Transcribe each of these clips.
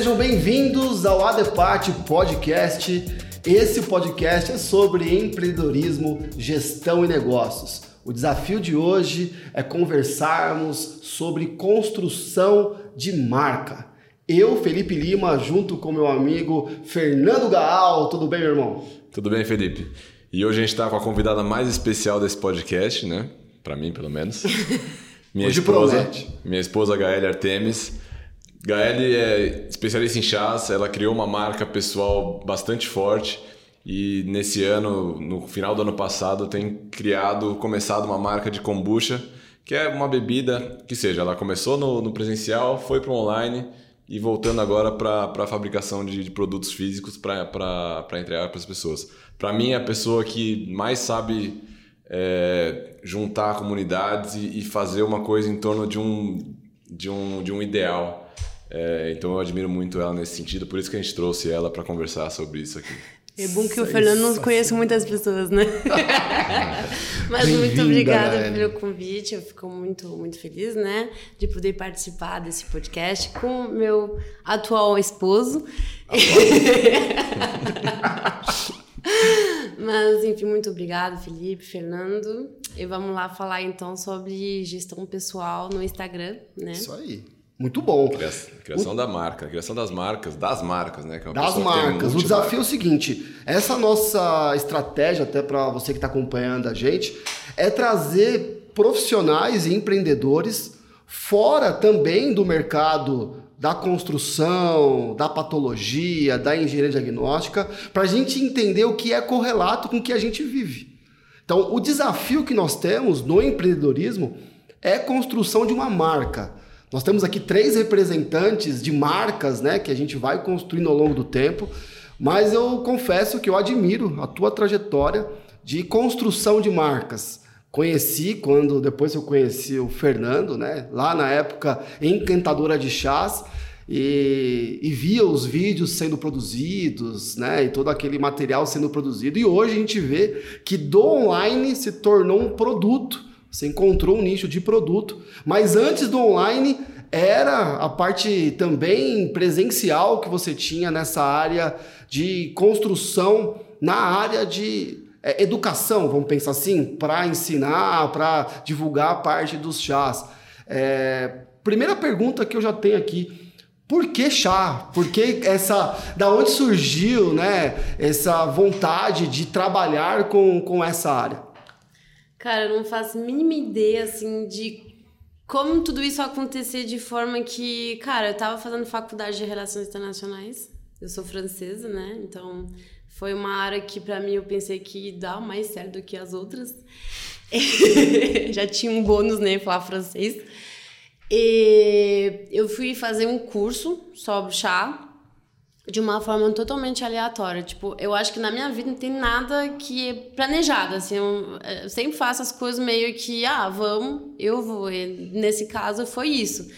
Sejam bem-vindos ao Adeparte Podcast. Esse podcast é sobre empreendedorismo, gestão e negócios. O desafio de hoje é conversarmos sobre construção de marca. Eu, Felipe Lima, junto com meu amigo Fernando Gaal. Tudo bem, meu irmão? Tudo bem, Felipe. E hoje a gente está com a convidada mais especial desse podcast, né? Para mim, pelo menos. Minha hoje esposa, promete. minha esposa Gael Artemis. Gael é especialista em chás, ela criou uma marca pessoal bastante forte e nesse ano, no final do ano passado, tem criado, começado uma marca de kombucha, que é uma bebida que seja, ela começou no, no presencial, foi para o online e voltando agora para a fabricação de, de, produtos físicos para entregar para as pessoas. Para mim, é a pessoa que mais sabe é, juntar comunidades e, e, fazer uma coisa em torno de um, de um, de um ideal. É, então eu admiro muito ela nesse sentido, por isso que a gente trouxe ela para conversar sobre isso aqui. É bom que o Fernando não conhece muitas pessoas, né? Mas muito obrigada pelo convite. Eu fico muito, muito feliz, né? De poder participar desse podcast com meu atual esposo. Mas, enfim, muito obrigada, Felipe, Fernando. E vamos lá falar então sobre gestão pessoal no Instagram, né? Isso aí. Muito bom. Criação, criação o... da marca, criação das marcas, das marcas, né? É das marcas. O desafio é o seguinte: essa nossa estratégia, até para você que está acompanhando a gente, é trazer profissionais e empreendedores fora também do mercado da construção, da patologia, da engenharia diagnóstica, para a gente entender o que é correlato com o que a gente vive. Então, o desafio que nós temos no empreendedorismo é a construção de uma marca. Nós temos aqui três representantes de marcas, né, que a gente vai construindo ao longo do tempo, mas eu confesso que eu admiro a tua trajetória de construção de marcas. Conheci quando depois eu conheci o Fernando, né, lá na época encantadora de chás, e, e, via os vídeos sendo produzidos, né, e todo aquele material sendo produzido. E hoje a gente vê que do online se tornou um produto você encontrou um nicho de produto, mas antes do online era a parte também presencial que você tinha nessa área de construção, na área de é, educação, vamos pensar assim, para ensinar, para divulgar a parte dos chás. É, primeira pergunta que eu já tenho aqui. Por que chá? Por que essa. Da onde surgiu né, essa vontade de trabalhar com, com essa área? Cara, eu não faço mínima ideia, assim, de como tudo isso acontecer de forma que, cara, eu tava fazendo faculdade de Relações Internacionais, eu sou francesa, né? Então, foi uma área que para mim eu pensei que dá mais certo do que as outras. Já tinha um bônus, né, falar francês. E eu fui fazer um curso sobre chá, de uma forma totalmente aleatória. Tipo, eu acho que na minha vida não tem nada que é planejado, assim. Eu, eu sempre faço as coisas meio que, ah, vamos, eu vou. E nesse caso foi isso.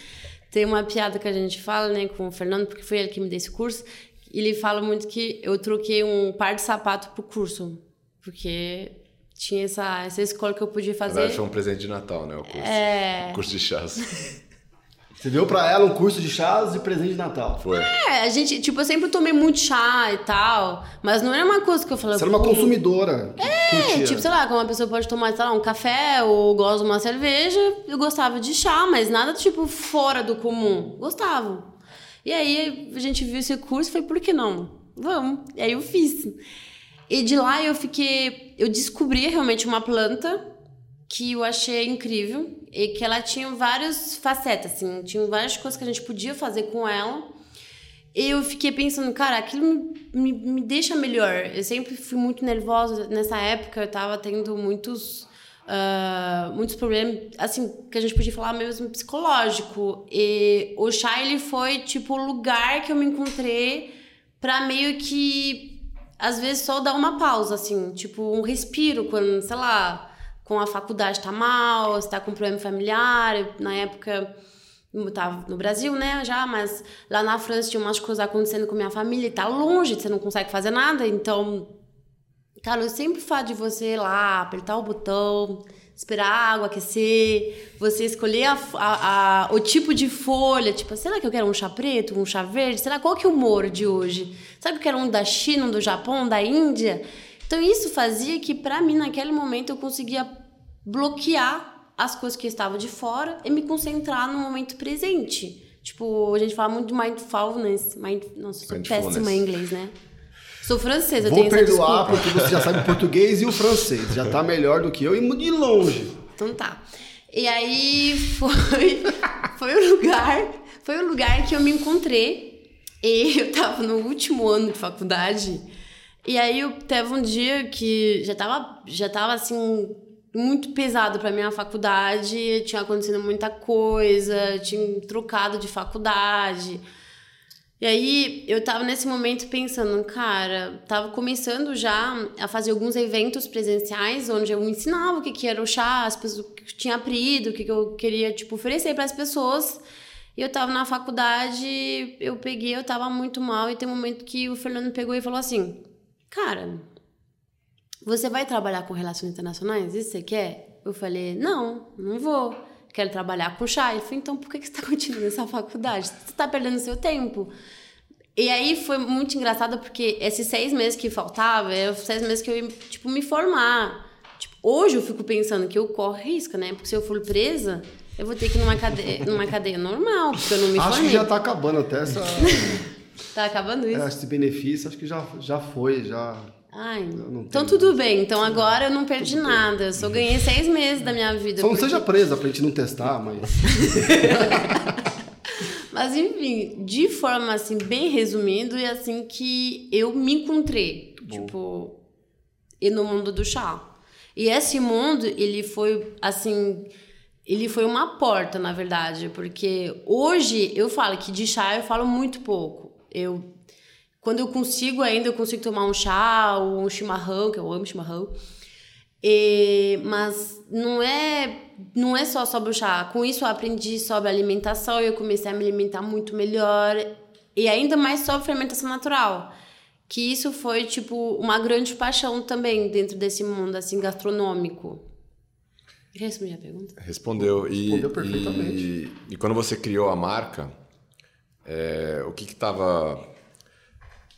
Tem uma piada que a gente fala, né, com o Fernando, porque foi ele que me deu esse curso. Ele fala muito que eu troquei um par de sapato pro curso. Porque tinha essa, essa escola que eu podia fazer. Verdade, foi um presente de Natal, né? O curso, é... o curso de chás. Você deu pra ela um curso de chás de presente de Natal. Foi. É, a gente, tipo, eu sempre tomei muito chá e tal, mas não era uma coisa que eu falava. Você era uma consumidora. É, curtia. tipo, sei lá, como uma pessoa pode tomar, sei lá, um café ou gosta de uma cerveja, eu gostava de chá, mas nada, tipo, fora do comum. Gostava. E aí a gente viu esse curso e foi, por que não? Vamos. E aí eu fiz. E de lá eu fiquei. Eu descobri realmente uma planta que eu achei incrível e que ela tinha várias facetas, assim, tinha várias coisas que a gente podia fazer com ela. E eu fiquei pensando, cara, aquilo me, me, deixa melhor. Eu sempre fui muito nervosa nessa época, eu tava tendo muitos. Uh, muitos problemas, assim, que a gente podia falar mesmo psicológico. E o chá, ele foi, tipo, o lugar que eu me encontrei para meio que, às vezes, só dar uma pausa, assim, tipo, um respiro, quando, sei lá, com a faculdade tá mal, você tá com problema familiar. Na época eu tava no Brasil, né, já, mas lá na França tinha umas coisas acontecendo com minha família e tá longe, você não consegue fazer nada, então. Cara, eu sempre falo de você lá, apertar o botão, esperar a água aquecer, você escolher a, a, a, o tipo de folha, tipo, será que eu quero um chá preto, um chá verde? Será qual que é o humor de hoje? Será que eu quero um da China, um do Japão, um da Índia? Então isso fazia que para mim naquele momento eu conseguia bloquear as coisas que estavam de fora e me concentrar no momento presente. Tipo, a gente fala muito de mindfulness. Mind... Nossa, eu sou péssima em inglês, né? Sou francesa, Vou perdoar porque você já sabe português e o francês. Já tá melhor do que eu e de longe. Então tá. E aí foi, foi o lugar, foi o lugar que eu me encontrei. E eu tava no último ano de faculdade. E aí eu teve um dia que já tava, já tava assim muito pesado para minha faculdade, tinha acontecido muita coisa, tinha trocado de faculdade. E aí eu tava nesse momento pensando, cara, tava começando já a fazer alguns eventos presenciais onde eu ensinava o que, que era o chá, as pessoas que tinha aprendido, o que, que eu queria tipo oferecer para as pessoas. E eu tava na faculdade, eu peguei, eu tava muito mal e tem um momento que o Fernando pegou e falou assim: "Cara, você vai trabalhar com relações internacionais? Isso você quer?" Eu falei: "Não, não vou." quero trabalhar com chá. Ele falou, então por que você está continuando essa faculdade? Você está perdendo seu tempo. E aí foi muito engraçado porque esses seis meses que faltava, é seis meses que eu ia, tipo, me formar. Tipo, hoje eu fico pensando que eu corro risco, né? Porque se eu for presa, eu vou ter que ir numa cadeia, numa cadeia normal, porque eu não me acho formei. que já está acabando até essa... tá acabando isso? É, esse benefício acho que já, já foi, já... Ai, então tudo bem. Então agora eu não perdi tudo nada. Bem. Eu só ganhei seis meses da minha vida. Só não porque... seja presa pra gente não testar, mas. mas enfim, de forma assim, bem resumindo, é assim que eu me encontrei. Bom. Tipo, e no mundo do chá. E esse mundo, ele foi assim. Ele foi uma porta, na verdade, porque hoje eu falo que de chá eu falo muito pouco. Eu quando eu consigo ainda, eu consigo tomar um chá ou um chimarrão, que eu amo chimarrão. E, mas não é não é só sobre o chá. Com isso eu aprendi sobre alimentação e eu comecei a me alimentar muito melhor e ainda mais sobre fermentação natural. Que isso foi tipo uma grande paixão também dentro desse mundo assim gastronômico. Respondi a pergunta? Respondeu. E, Respondeu perfeitamente. E, e quando você criou a marca, é, o que estava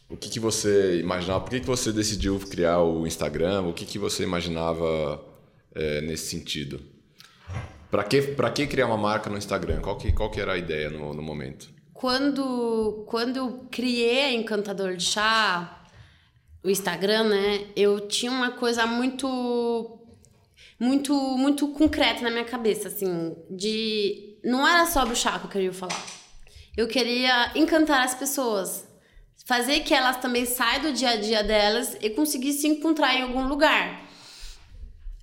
o que, que você imaginava? Por que, que você decidiu criar o Instagram? O que, que você imaginava é, nesse sentido? Para que, que criar uma marca no Instagram? Qual que, qual que era a ideia no, no momento? Quando, quando eu criei Encantador de Chá, o Instagram, né? Eu tinha uma coisa muito muito muito concreta na minha cabeça, assim, de não era sobre o chá que eu queria falar. Eu queria encantar as pessoas fazer que elas também saiam do dia a dia delas e conseguir se encontrar em algum lugar.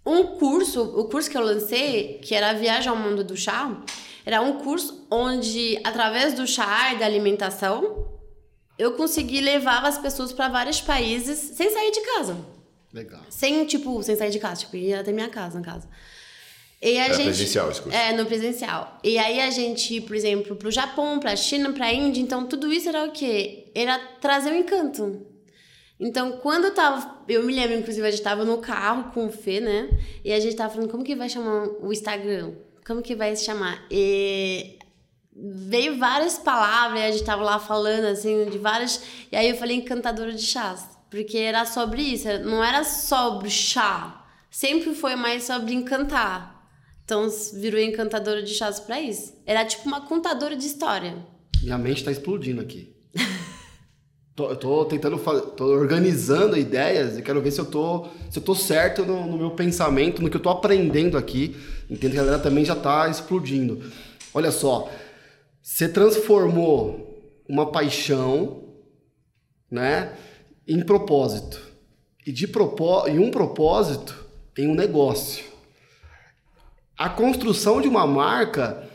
Um curso, o curso que eu lancei, que era a Viagem ao Mundo do Chá, era um curso onde, através do chá e da alimentação, eu consegui levar as pessoas para vários países sem sair de casa. Legal. Sem, tipo, sem sair de casa, tipo, ir até minha casa, na casa. E a Era gente, presencial esse curso? É, no presencial. E aí a gente, por exemplo, pro Japão, pra China, pra Índia, então tudo isso era o quê? Era trazer um encanto. Então, quando eu tava. Eu me lembro, inclusive, a gente tava no carro com o Fê, né? E a gente tava falando como que vai chamar o Instagram? Como que vai se chamar? E veio várias palavras, a gente tava lá falando, assim, de várias. E aí eu falei encantadora de chás. Porque era sobre isso, não era sobre chá. Sempre foi mais sobre encantar. Então virou encantadora de chás para isso. Era tipo uma contadora de história. Minha mente tá explodindo aqui. Tô, eu tô tentando tô organizando ideias e quero ver se eu tô, se eu tô certo no, no meu pensamento, no que eu tô aprendendo aqui. Entendo que a galera também já tá explodindo. Olha só, você transformou uma paixão, né, em propósito. E de propó e um propósito em um negócio a construção de uma marca,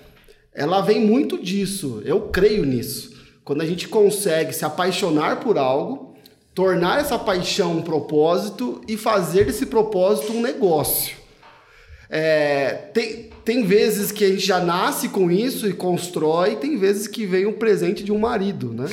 ela vem muito disso. Eu creio nisso. Quando a gente consegue se apaixonar por algo, tornar essa paixão um propósito e fazer desse propósito um negócio. É, tem, tem vezes que a gente já nasce com isso e constrói, tem vezes que vem um presente de um marido, né?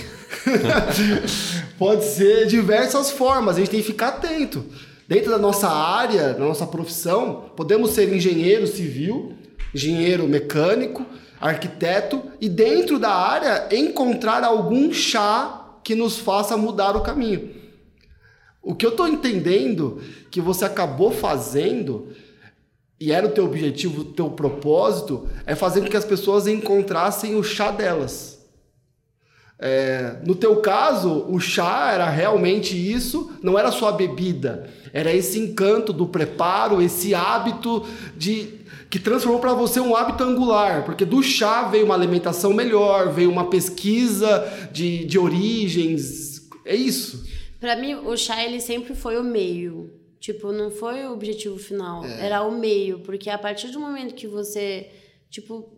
Pode ser diversas formas, a gente tem que ficar atento. Dentro da nossa área, da nossa profissão, podemos ser engenheiro civil, engenheiro mecânico, arquiteto e dentro da área encontrar algum chá que nos faça mudar o caminho. O que eu estou entendendo que você acabou fazendo e era o teu objetivo, o teu propósito, é fazer com que as pessoas encontrassem o chá delas. É, no teu caso, o chá era realmente isso, não era só a bebida, era esse encanto do preparo, esse hábito de que transformou para você um hábito angular, porque do chá veio uma alimentação melhor, veio uma pesquisa de, de origens, é isso. Para mim, o chá ele sempre foi o meio. Tipo, não foi o objetivo final, é. era o meio, porque a partir do momento que você, tipo,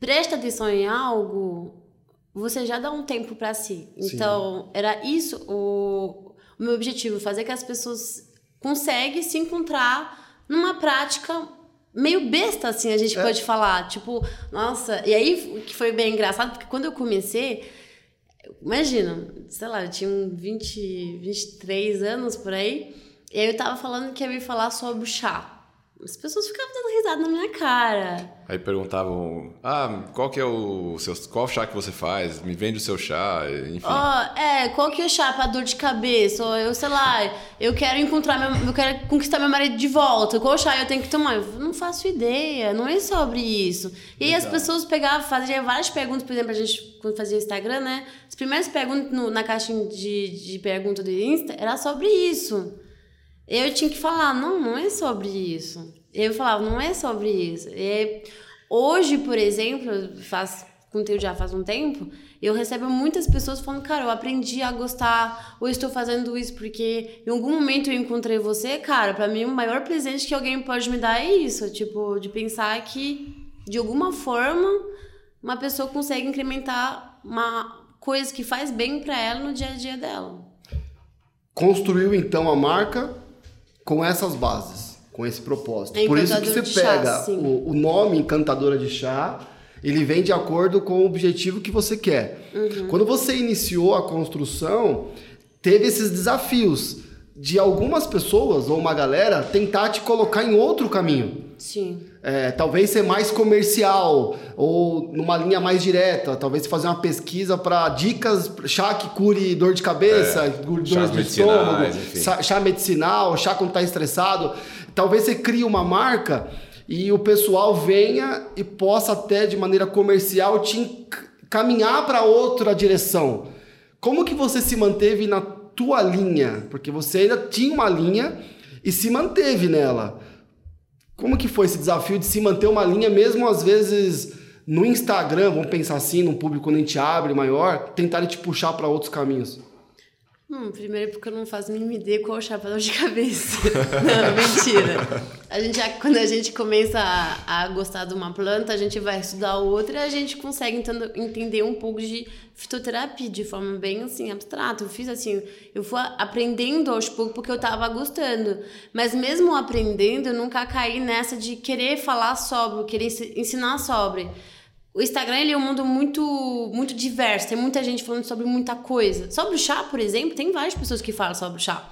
presta atenção em algo, você já dá um tempo para si. Então, Sim. era isso o, o meu objetivo, fazer que as pessoas conseguem se encontrar numa prática meio besta, assim, a gente é. pode falar. Tipo, nossa. E aí que foi bem engraçado, porque quando eu comecei. Imagina, sei lá, eu tinha 20, 23 anos por aí. E aí eu tava falando que ia me falar sobre o chá. As pessoas ficavam dando risada na minha cara. Aí perguntavam: Ah, qual que é o seu. Qual chá que você faz? Me vende o seu chá, enfim. Oh, é, qual que é o chá pra dor de cabeça? Ou eu, sei lá, eu quero encontrar meu. Eu quero conquistar meu marido de volta. Qual chá eu tenho que tomar? Eu não faço ideia, não é sobre isso. E aí as pessoas pegavam, faziam várias perguntas, por exemplo, a gente, quando fazia Instagram, né? As primeiras perguntas no, na caixinha de, de pergunta do Insta era sobre isso. Eu tinha que falar, não, não é sobre isso. Eu falava, não é sobre isso. E hoje, por exemplo, faz conteúdo já faz um tempo, eu recebo muitas pessoas falando, cara, eu aprendi a gostar, ou estou fazendo isso porque em algum momento eu encontrei você, cara, para mim o maior presente que alguém pode me dar é isso, tipo, de pensar que de alguma forma uma pessoa consegue incrementar uma coisa que faz bem para ela no dia a dia dela. Construiu então a marca com essas bases, com esse propósito. Por isso que você pega chá, o, o, nome Encantadora de Chá, ele vem de acordo com o objetivo que você quer. Uhum. Quando você iniciou a construção, teve esses desafios de algumas pessoas ou uma galera tentar te colocar em outro caminho. Sim. É, talvez ser mais comercial ou numa linha mais direta. Talvez fazer uma pesquisa para dicas, chá que cure dor de cabeça, é, dor de estômago, chá, chá medicinal, chá quando está estressado. Talvez você crie uma marca e o pessoal venha e possa até de maneira comercial te caminhar para outra direção. Como que você se manteve na tua linha? Porque você ainda tinha uma linha e se manteve nela. Como que foi esse desafio de se manter uma linha, mesmo às vezes no Instagram, vamos pensar assim, num público quando a gente abre maior, tentarem te puxar para outros caminhos? Hum, primeiro porque eu não faço mínima ideia qual é o chapador de cabeça. não, mentira. A gente, quando a gente começa a, a, gostar de uma planta, a gente vai estudar outra e a gente consegue entendo, entender um pouco de fitoterapia de forma bem assim, abstrata. Eu fiz assim, eu fui aprendendo aos poucos porque eu tava gostando. Mas mesmo aprendendo, eu nunca caí nessa de querer falar sobre, querer ensinar sobre. O Instagram ele é um mundo muito muito diverso, tem muita gente falando sobre muita coisa. Sobre o chá, por exemplo, tem várias pessoas que falam sobre o chá.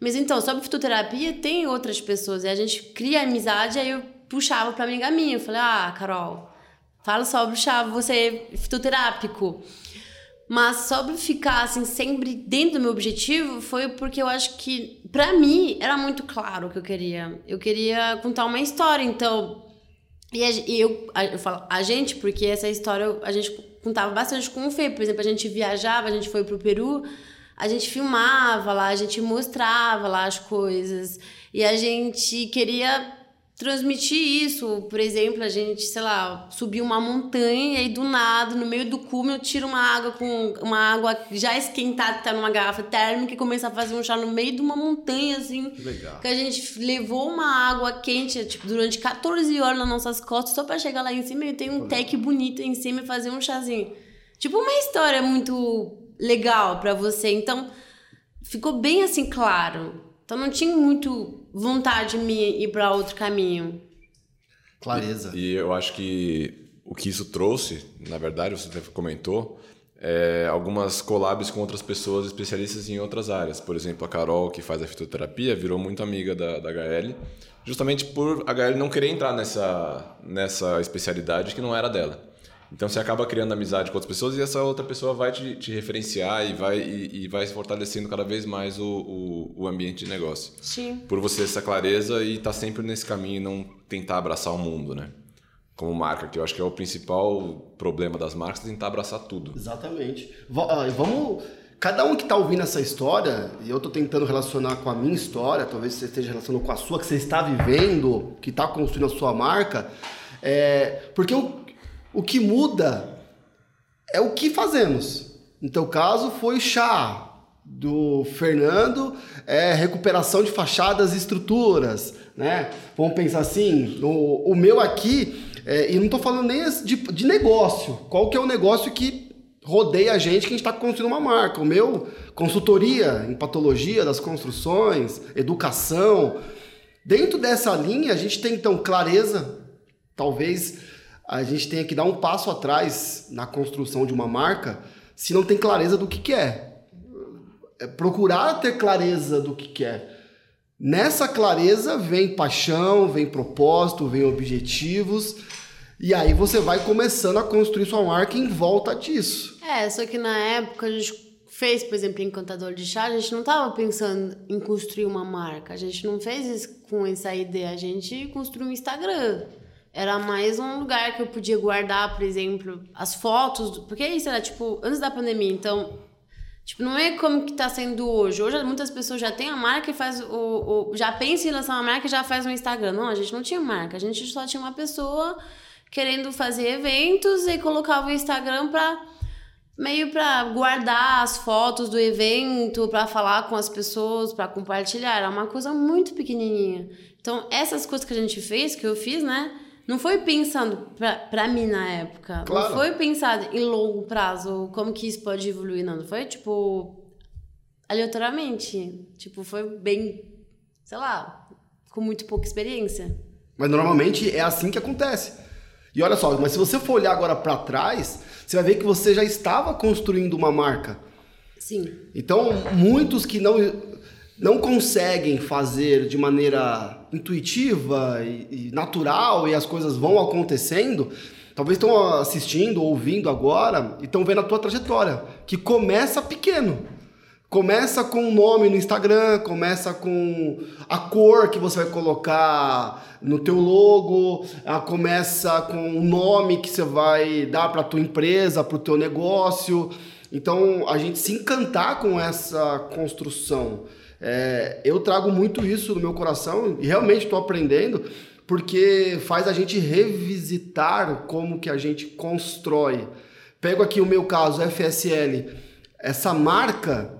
Mas então, sobre fitoterapia, tem outras pessoas. E a gente cria amizade, aí eu puxava pra amiga minha. Eu falei, ah, Carol, fala sobre o chá, você é fitoterápico. Mas sobre ficar assim sempre dentro do meu objetivo foi porque eu acho que para mim era muito claro o que eu queria. Eu queria contar uma história, então e, a, e eu, a, eu falo a gente, porque essa história a gente contava bastante com o Fê. Por exemplo, a gente viajava, a gente foi pro Peru, a gente filmava lá, a gente mostrava lá as coisas. E a gente queria transmitir isso. Por exemplo, a gente, sei lá, subiu uma montanha e do nada, no meio do cume, eu tiro uma água com uma água já esquentada que tá numa garrafa térmica e começa a fazer um chá no meio de uma montanha, assim. Legal. Que a gente levou uma água quente, tipo, durante 14 horas nas nossas costas, só para chegar lá em cima e tem um tec bonito em cima e fazer um chazinho. Tipo, uma história muito legal para você. Então, ficou bem assim claro. Então não tinha muito vontade de me ir para outro caminho. Clareza. E, e, eu acho que o que isso trouxe, na verdade, você até comentou, é, algumas collabs com outras pessoas especialistas em outras áreas. Por exemplo, a Carol, que faz a fitoterapia, virou muito amiga da, da HL, justamente por a HL não querer entrar nessa, nessa especialidade que não era dela. Então você acaba criando amizade com outras pessoas e essa outra pessoa vai te, te referenciar e vai, e, e, vai fortalecendo cada vez mais o, o, o, ambiente de negócio. Sim. Por você ter essa clareza e estar tá sempre nesse caminho e não tentar abraçar o mundo, né? como marca, que eu acho que é o principal problema das marcas, tentar abraçar tudo. Exatamente. Ah, vamos. Cada um que está ouvindo essa história, e eu estou tentando relacionar com a minha história, talvez você esteja relacionando com a sua, que você está vivendo, que está construindo a sua marca, é, porque o, o que muda é o que fazemos. No teu caso, foi chá. Do Fernando, é recuperação de fachadas e estruturas, né? Vamos pensar assim, o, o meu aqui é, e não estou falando nem de, de negócio. Qual que é o negócio que rodeia a gente que a gente está construindo uma marca? O meu, consultoria em patologia das construções, educação. Dentro dessa linha, a gente tem então clareza. Talvez a gente tenha que dar um passo atrás na construção de uma marca se não tem clareza do que, que é. é procurar ter clareza do que, que é. Nessa clareza vem paixão, vem propósito, vem objetivos e aí você vai começando a construir sua marca em volta disso. É, só que na época a gente fez, por exemplo, Encantador de Chá, a gente não estava pensando em construir uma marca. A gente não fez isso com essa ideia. A gente construiu um Instagram. Era mais um lugar que eu podia guardar, por exemplo, as fotos. Porque isso era tipo antes da pandemia. Então, Tipo, não é como que tá sendo hoje. Hoje muitas pessoas já têm a marca e faz o, o já pensa em lançar uma marca e já faz um Instagram. Não, a gente não tinha marca. A gente só tinha uma pessoa querendo fazer eventos e colocava o Instagram para meio para guardar as fotos do evento, para falar com as pessoas, para compartilhar. Era uma coisa muito pequenininha. Então, essas coisas que a gente fez, que eu fiz, né? Não foi pensando para mim na época. Claro. Não foi pensado em longo prazo, como que isso pode evoluir, não. Foi, tipo, aleatoriamente. Tipo, foi bem, sei lá, com muito pouca experiência. Mas normalmente é assim que acontece. E olha só, mas se você for olhar agora para trás, você vai ver que você já estava construindo uma marca. Sim. Então, muitos que não, não conseguem fazer de maneira intuitiva e, e natural e as coisas vão acontecendo, talvez estão assistindo, ouvindo agora e estão vendo a tua trajetória, que começa pequeno. Começa com o um nome no Instagram, começa com a cor que você vai colocar no teu logo, começa com o nome que você vai dar para tua empresa, para o teu negócio. Então, a gente se encantar com essa construção. É, eu trago muito isso no meu coração e realmente estou aprendendo porque faz a gente revisitar como que a gente constrói. Pego aqui o meu caso, FSL. Essa marca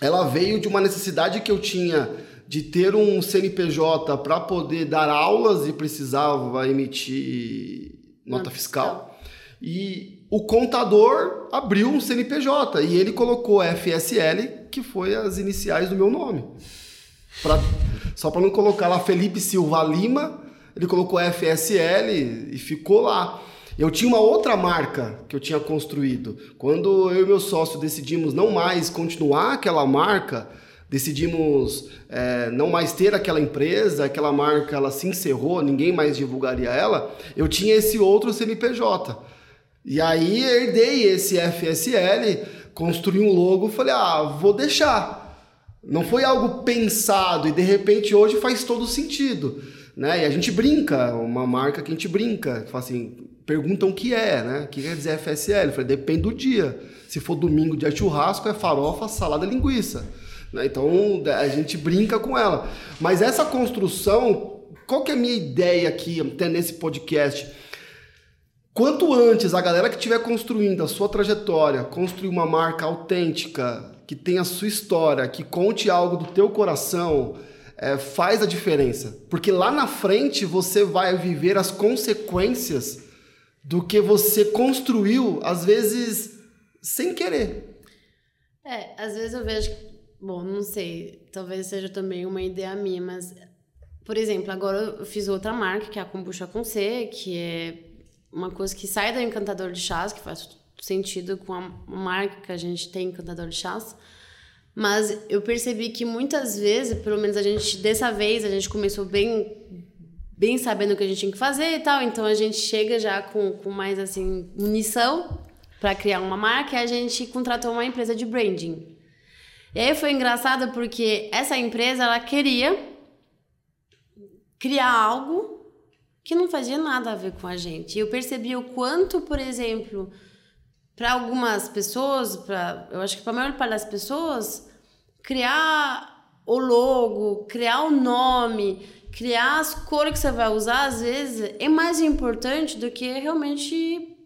ela veio de uma necessidade que eu tinha de ter um CNPJ para poder dar aulas e precisava emitir nota fiscal. E o contador abriu um CNPJ e ele colocou FSL, que foi as iniciais do meu nome. Pra, só para não colocar lá Felipe Silva Lima, ele colocou FSL e ficou lá. Eu tinha uma outra marca que eu tinha construído. Quando eu e meu sócio decidimos não mais continuar aquela marca, decidimos é, não mais ter aquela empresa, aquela marca ela se encerrou, ninguém mais divulgaria ela, eu tinha esse outro CNPJ. E aí herdei esse FSL, construí um logo, falei, ah, vou deixar. Não foi algo pensado e de repente hoje faz todo sentido. Né? E a gente brinca, uma marca que a gente brinca, fala assim, perguntam o que é, né? O que quer dizer FSL? Eu falei, depende do dia. Se for domingo, dia churrasco, é farofa, salada, linguiça. Né? Então a gente brinca com ela. Mas essa construção, qual que é a minha ideia aqui, até nesse podcast? Quanto antes a galera que estiver construindo a sua trajetória, construir uma marca autêntica, que tenha a sua história, que conte algo do teu coração, é, faz a diferença. Porque lá na frente você vai viver as consequências do que você construiu, às vezes, sem querer. É, às vezes eu vejo. Bom, não sei, talvez seja também uma ideia minha, mas, por exemplo, agora eu fiz outra marca, que é a Kombucha com C, que é uma coisa que sai da Encantador de Chás, que faz sentido com a marca que a gente tem, Encantador de Chás. Mas eu percebi que muitas vezes, pelo menos a gente, dessa vez, a gente começou bem bem sabendo o que a gente tinha que fazer e tal. Então a gente chega já com, com mais assim munição para criar uma marca e a gente contratou uma empresa de branding. E aí foi engraçado porque essa empresa ela queria criar algo que não fazia nada a ver com a gente. Eu percebi o quanto, por exemplo, para algumas pessoas, para eu acho que para a maior parte das pessoas, criar o logo, criar o nome, criar as cores que você vai usar, às vezes, é mais importante do que realmente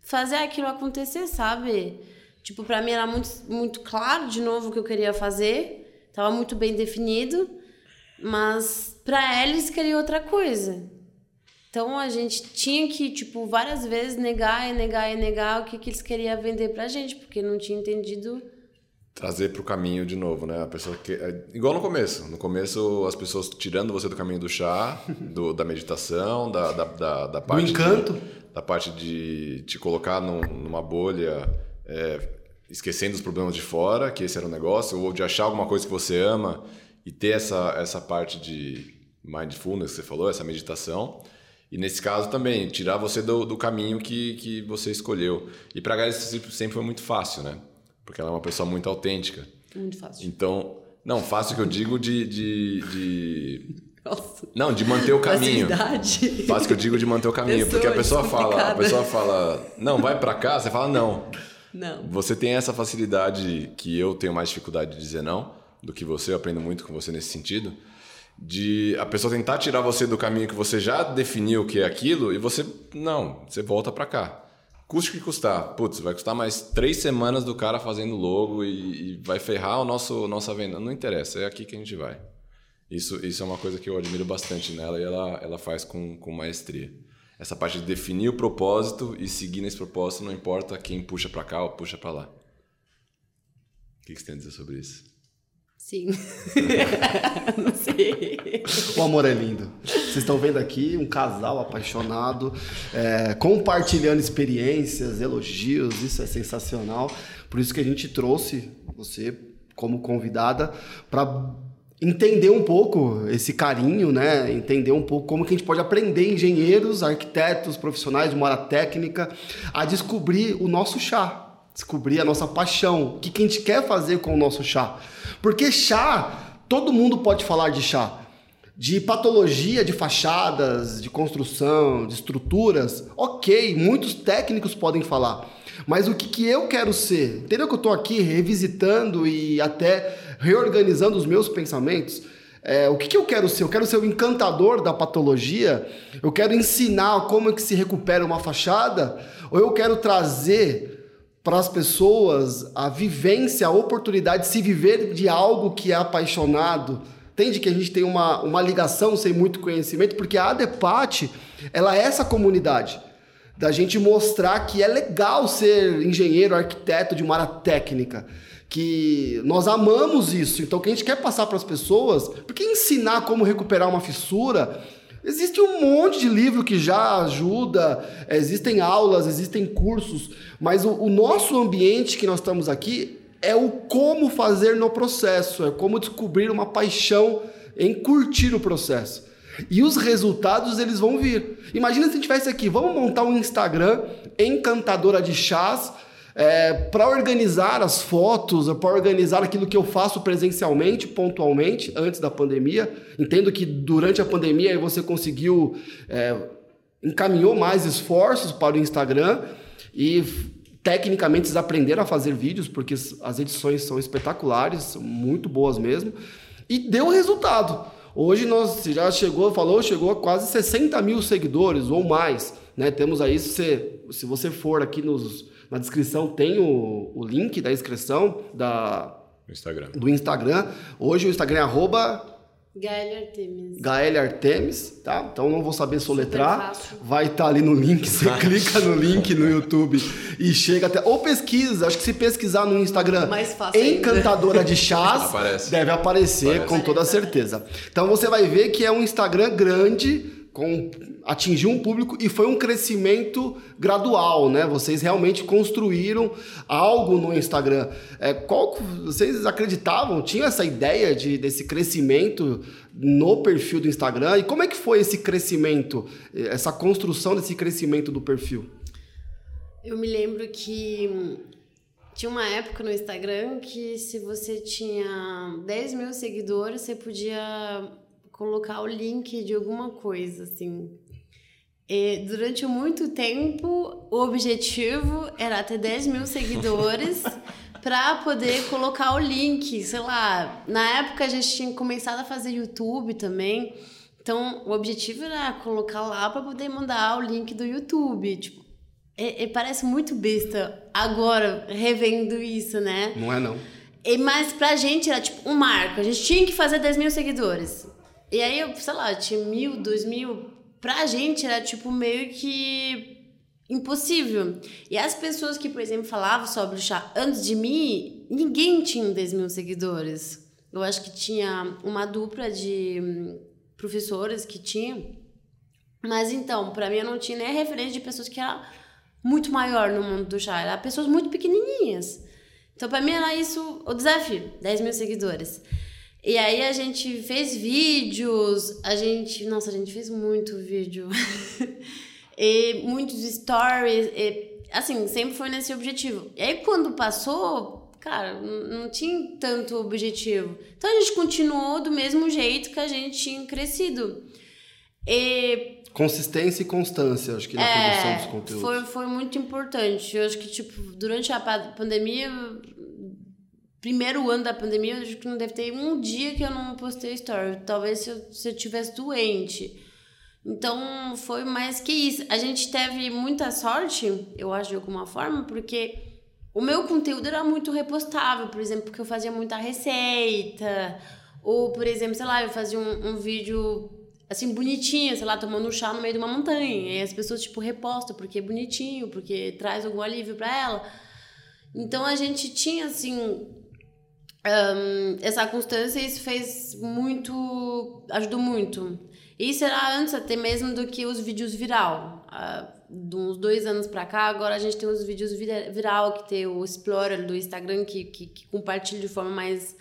fazer aquilo acontecer, sabe? Tipo, para mim era muito, muito claro, de novo, o que eu queria fazer. Tava muito bem definido. Mas para eles queria outra coisa. Então a gente tinha que, tipo, várias vezes negar e negar e negar o que, que eles queriam vender pra gente, porque não tinha entendido trazer para o caminho de novo, né? A pessoa que é, igual no começo. No começo as pessoas tirando você do caminho do chá, do, da meditação, da, da, da, da parte do encanto, de, da parte de te colocar num, numa bolha, é, esquecendo os problemas de fora, que esse era o negócio, ou de achar alguma coisa que você ama e ter essa essa parte de mindfulness que você falou, essa meditação. E nesse caso também, tirar você do, do caminho que, que você escolheu. E para a Gaia sempre foi muito fácil, né? Porque ela é uma pessoa muito autêntica. Muito fácil. Então, não, fácil que eu digo de. de, de... Nossa. Não, de manter o caminho. Facilidade. Fácil que eu digo de manter o caminho. Pessoa porque a pessoa fala, a pessoa fala, não, vai para cá, você fala não. Não. Você tem essa facilidade que eu tenho mais dificuldade de dizer não do que você, eu aprendo muito com você nesse sentido. De a pessoa tentar tirar você do caminho que você já definiu que é aquilo e você, não, você volta para cá custe o que custar. Putz, vai custar mais três semanas do cara fazendo logo e, e, vai ferrar o nosso nossa venda. Não interessa, é aqui que a gente vai. Isso, isso é uma coisa que eu admiro bastante nela e ela, ela faz com, com maestria. Essa parte de definir o propósito e seguir nesse propósito, não importa quem puxa para cá ou puxa para lá. O que, que você tem a dizer sobre isso? Sim. não sei. O amor é lindo. Vocês estão vendo aqui um casal apaixonado, é, compartilhando experiências, elogios, isso é sensacional. Por isso que a gente trouxe você como convidada para entender um pouco esse carinho, né? Entender um pouco como que a gente pode aprender engenheiros, arquitetos, profissionais de uma área técnica a descobrir o nosso chá, descobrir a nossa paixão, o que, que a gente quer fazer com o nosso chá. Porque chá, todo mundo pode falar de chá. De patologia de fachadas, de construção, de estruturas, ok, muitos técnicos podem falar. Mas o que, que eu quero ser? Entendeu que eu estou aqui revisitando e até reorganizando os meus pensamentos? É, o que, que eu quero ser? Eu quero ser o encantador da patologia? Eu quero ensinar como é que se recupera uma fachada? Ou eu quero trazer para as pessoas a vivência, a oportunidade de se viver de algo que é apaixonado. Entende que a gente tem uma, uma ligação sem muito conhecimento, porque a ADEPAT, ela é essa comunidade da gente mostrar que é legal ser engenheiro, arquiteto de uma área técnica, que nós amamos isso. Então, o que a gente quer passar para as pessoas, porque ensinar como recuperar uma fissura Existe um monte de livro que já ajuda, existem aulas, existem cursos, mas o, o, nosso ambiente que nós estamos aqui é o como fazer no processo, é como descobrir uma paixão em curtir o processo. E os resultados eles vão vir. Imagina se a gente tivesse aqui, vamos montar um Instagram encantadora de chás é, para organizar as fotos, para organizar aquilo que eu faço presencialmente, pontualmente, antes da pandemia. Entendo que durante a pandemia você conseguiu, é, encaminhou mais esforços para o Instagram e tecnicamente aprenderam a fazer vídeos, porque as edições são espetaculares, muito boas mesmo, e deu resultado. Hoje nós já chegou, falou, chegou a quase 60 mil seguidores ou mais. Né? Temos aí, se, se você for aqui nos, na descrição tem o, o link da inscrição da, Instagram. do Instagram. Hoje o Instagram é arroba... Gael Artemis. Gael Artemis, tá? Então não vou saber soletrar. Vai estar tá ali no link, você clica no link no YouTube e chega até. Ou pesquisa, acho que se pesquisar no Instagram Mais fácil Encantadora ainda. de Chás, Aparece. deve aparecer Aparece. com toda certeza. Então você vai ver que é um Instagram grande com, atingiu um público e foi um crescimento gradual, né? Vocês realmente construíram algo no Instagram. É, qual vocês acreditavam? Tinha essa ideia de desse crescimento no perfil do Instagram? E como é que foi esse crescimento, essa construção desse crescimento do perfil? Eu me lembro que tinha uma época no Instagram que se você tinha 10 mil seguidores, você podia colocar o link de alguma coisa, assim. E durante muito tempo, o objetivo era ter 10 mil seguidores para poder colocar o link, sei lá. Na época a gente tinha começado a fazer YouTube também. Então, o objetivo era colocar lá para poder mandar o link do YouTube. Tipo, e, e parece muito besta agora, revendo isso, né? Não é, não. E, mas pra gente era tipo um marco. A gente tinha que fazer 10 mil seguidores. E aí, eu, sei lá, tinha mil, dois mil. Pra gente era tipo meio que impossível. E as pessoas que, por exemplo, falavam sobre o chá antes de mim, ninguém tinha 10 mil seguidores. Eu acho que tinha uma dupla de hum, professores que tinha. Mas então, para mim, eu não tinha nem referência de pessoas que eram muito maior no mundo do chá. Eram pessoas muito pequenininhas. Então, para mim, era isso o desafio: 10 mil seguidores. E aí a gente fez vídeos, a gente. Nossa, a gente fez muito vídeo. e muitos stories. E, assim, sempre foi nesse objetivo. E aí quando passou, cara, não tinha tanto objetivo. Então a gente continuou do mesmo jeito que a gente tinha crescido. E Consistência e constância, acho que na é, produção dos conteúdos. Foi, foi muito importante. Eu acho que, tipo, durante a pandemia, primeiro ano da pandemia, eu acho que não deve ter um dia que eu não postei story. Talvez se eu, se eu tivesse doente. Então, foi mais que isso. A gente teve muita sorte, eu acho, de alguma forma, porque o meu conteúdo era muito repostável. Por exemplo, porque eu fazia muita receita. Ou, por exemplo, sei lá, eu fazia um, um vídeo assim, bonitinho, sei lá, tomando um chá no meio de uma montanha. E as pessoas, tipo, repostam porque é bonitinho, porque traz algum alívio para ela. Então a gente tinha, assim, um, essa constância isso fez muito ajudou muito. Isso era antes até mesmo do que os vídeos viral. Uh, de uns dois anos para cá agora a gente tem os vídeos viral que tem o explorer do Instagram que, que, que compartilha de forma mais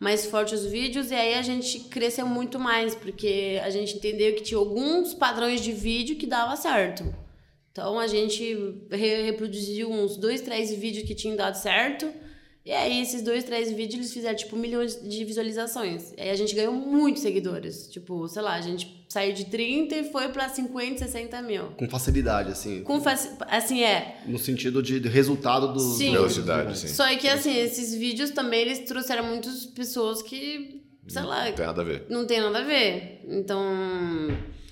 mais forte os vídeos. E aí a gente cresceu muito mais porque a gente entendeu que tinha alguns padrões de vídeo que dava certo. Então a gente reproduziu uns dois três vídeos que tinham dado certo e aí, esses dois, três vídeos, eles fizeram, tipo, milhões de visualizações. E aí a gente ganhou muitos seguidores. Tipo, sei lá, a gente saiu de 30 e foi pra 50, 60 mil. Com facilidade, assim. Com faci assim, é. No sentido de resultado do... Sim. Velocidade, sim. Só que, assim, esses vídeos também, eles trouxeram muitas pessoas que, sei não, lá... Não tem nada a ver. Não tem nada a ver. Então,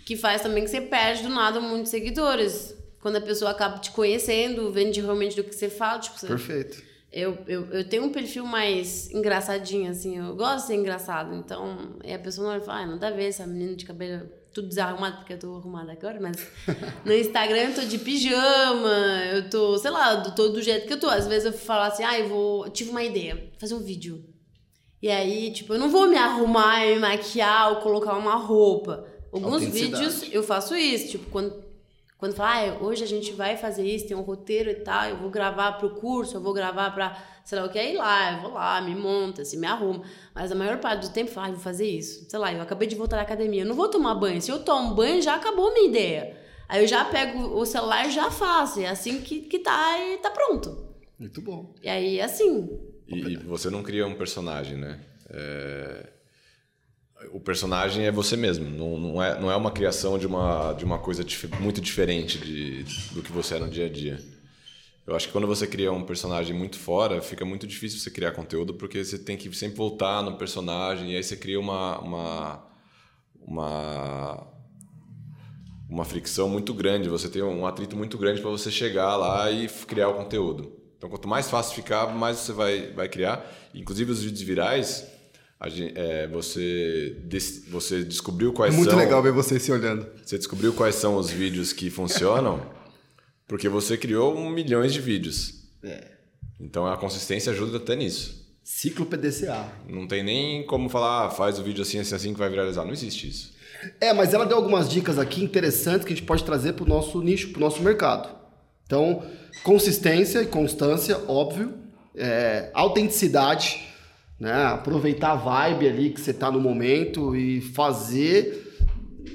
que faz também que você perde do nada muitos seguidores. Quando a pessoa acaba te conhecendo, vendo realmente do que você fala, tipo... Você... Perfeito. Eu, eu, eu tenho um perfil mais engraçadinho, assim, eu gosto de ser engraçado. Então, a pessoa não fala, ah, nada a ver essa menina de cabelo tudo desarrumado, porque eu tô arrumada agora, mas no Instagram eu tô de pijama, eu tô, sei lá, tô do jeito que eu tô. Às vezes eu falo assim, ah, eu vou, tive uma ideia, fazer um vídeo. E aí, tipo, eu não vou me arrumar, me maquiar ou colocar uma roupa. Alguns vídeos eu faço isso, tipo, quando quando fala, ah, hoje a gente vai fazer isso, tem um roteiro e tal, eu vou gravar pro curso, eu vou gravar pra, sei lá o que, aí lá, eu vou lá, me monta, assim, me arrumo. Mas a maior parte do tempo, fala, ah, vou fazer isso. Sei lá, eu acabei de voltar da academia, eu não vou tomar banho. Se eu tomo banho, já acabou a minha ideia. Aí eu já pego o celular e já faço. É assim que, que tá e tá pronto. Muito bom. E aí, assim. E, e você não cria um personagem, né? É o personagem é você mesmo, não, não, é, não é uma criação de uma, de uma coisa dif muito diferente de, do que você é no dia a dia. Eu acho que quando você cria um personagem muito fora, fica muito difícil você criar conteúdo, porque você tem que sempre voltar no personagem, e aí você cria uma, uma, uma, uma fricção muito grande, você tem um atrito muito grande para você chegar lá e criar o conteúdo. Então, quanto mais fácil ficar, mais você vai, vai criar. Inclusive, os vídeos virais, Gente, é, você, você descobriu quais é muito são. Muito legal ver você se olhando. Você descobriu quais são os vídeos que funcionam, porque você criou um milhões de vídeos. É. Então a consistência ajuda até nisso. Ciclo PDCA. Não tem nem como falar, ah, faz o vídeo assim, assim, assim que vai viralizar. Não existe isso. É, mas ela deu algumas dicas aqui interessantes que a gente pode trazer para o nosso nicho, para o nosso mercado. Então, consistência e constância, óbvio. É, autenticidade, né? aproveitar a vibe ali que você está no momento e fazer,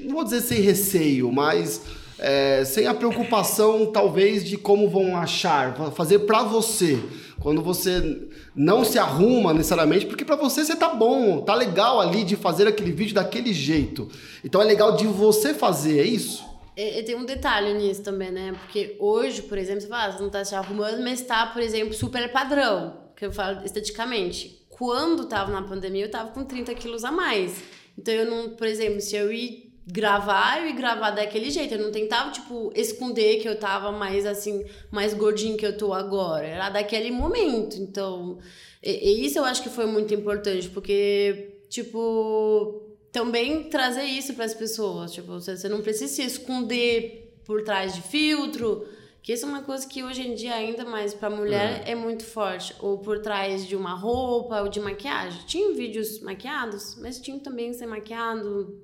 não vou dizer sem receio, mas é, sem a preocupação talvez de como vão achar, fazer para você. Quando você não se arruma necessariamente, porque para você você tá bom, tá legal ali de fazer aquele vídeo daquele jeito. Então é legal de você fazer, é isso? E, e tem um detalhe nisso também, né? Porque hoje, por exemplo, você fala, ah, você não tá se arrumando, mas tá, por exemplo, super padrão, que eu falo esteticamente. Quando tava na pandemia, eu tava com 30 quilos a mais. Então eu não, por exemplo, se eu ir gravar, eu ia gravar daquele jeito. Eu não tentava, tipo, esconder que eu tava mais assim, mais gordinho que eu tô agora. Era daquele momento. Então, e, e isso eu acho que foi muito importante, porque, tipo, também trazer isso para as pessoas. Tipo, você, você não precisa se esconder por trás de filtro, que isso é uma coisa que hoje em dia, ainda mais para mulher, é. é. muito forte. Ou por trás de uma roupa ou de maquiagem. Tinha vídeos maquiados, mas tinha também sem maquiado,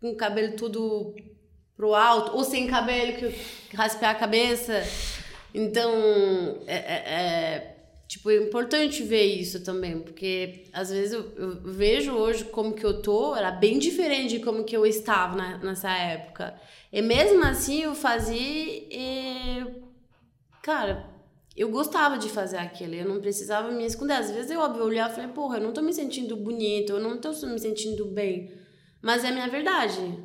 com o cabelo tudo pro alto, ou sem cabelo, que raspear a cabeça. Então, é, é, é Tipo, é importante ver isso também, porque às vezes eu, eu, vejo hoje como que eu tô, era bem diferente de como que eu estava na, nessa época. E mesmo assim eu fazia e... Cara, eu gostava de fazer aquilo, eu não precisava me esconder. Às vezes eu, óbvio, olhava e falei, porra, eu não tô me sentindo bonito, eu não tô me sentindo bem. Mas é a minha verdade.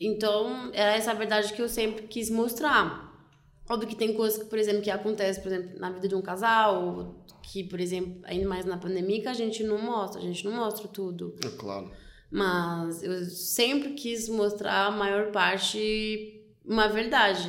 Então, era essa verdade que eu sempre quis mostrar. Óbvio que tem coisas, por exemplo, que acontecem, por exemplo, na vida de um casal, que, por exemplo, ainda mais na pandemia, que a gente não mostra, a gente não mostra tudo. É claro. Mas eu sempre quis mostrar a maior parte uma verdade.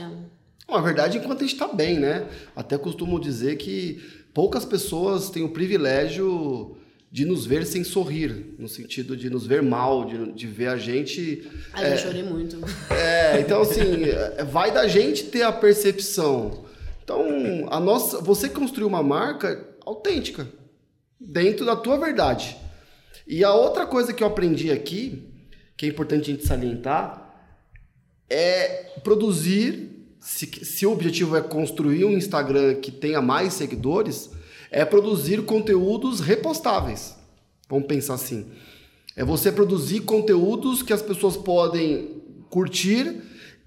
Uma verdade enquanto a gente está bem, né? Até costumo dizer que poucas pessoas têm o privilégio de nos ver sem sorrir, no sentido de nos ver mal, de, de ver a gente. Ah, é, eu chorei muito. É, então assim, vai da gente ter a percepção. Então, a nossa, você construiu uma marca autêntica, dentro da tua verdade. E a outra coisa que eu aprendi aqui, que é importante a gente salientar, é produzir. Se, se o objetivo é construir um Instagram que tenha mais seguidores, é produzir conteúdos repostáveis. Vamos pensar assim. É você produzir conteúdos que as pessoas podem curtir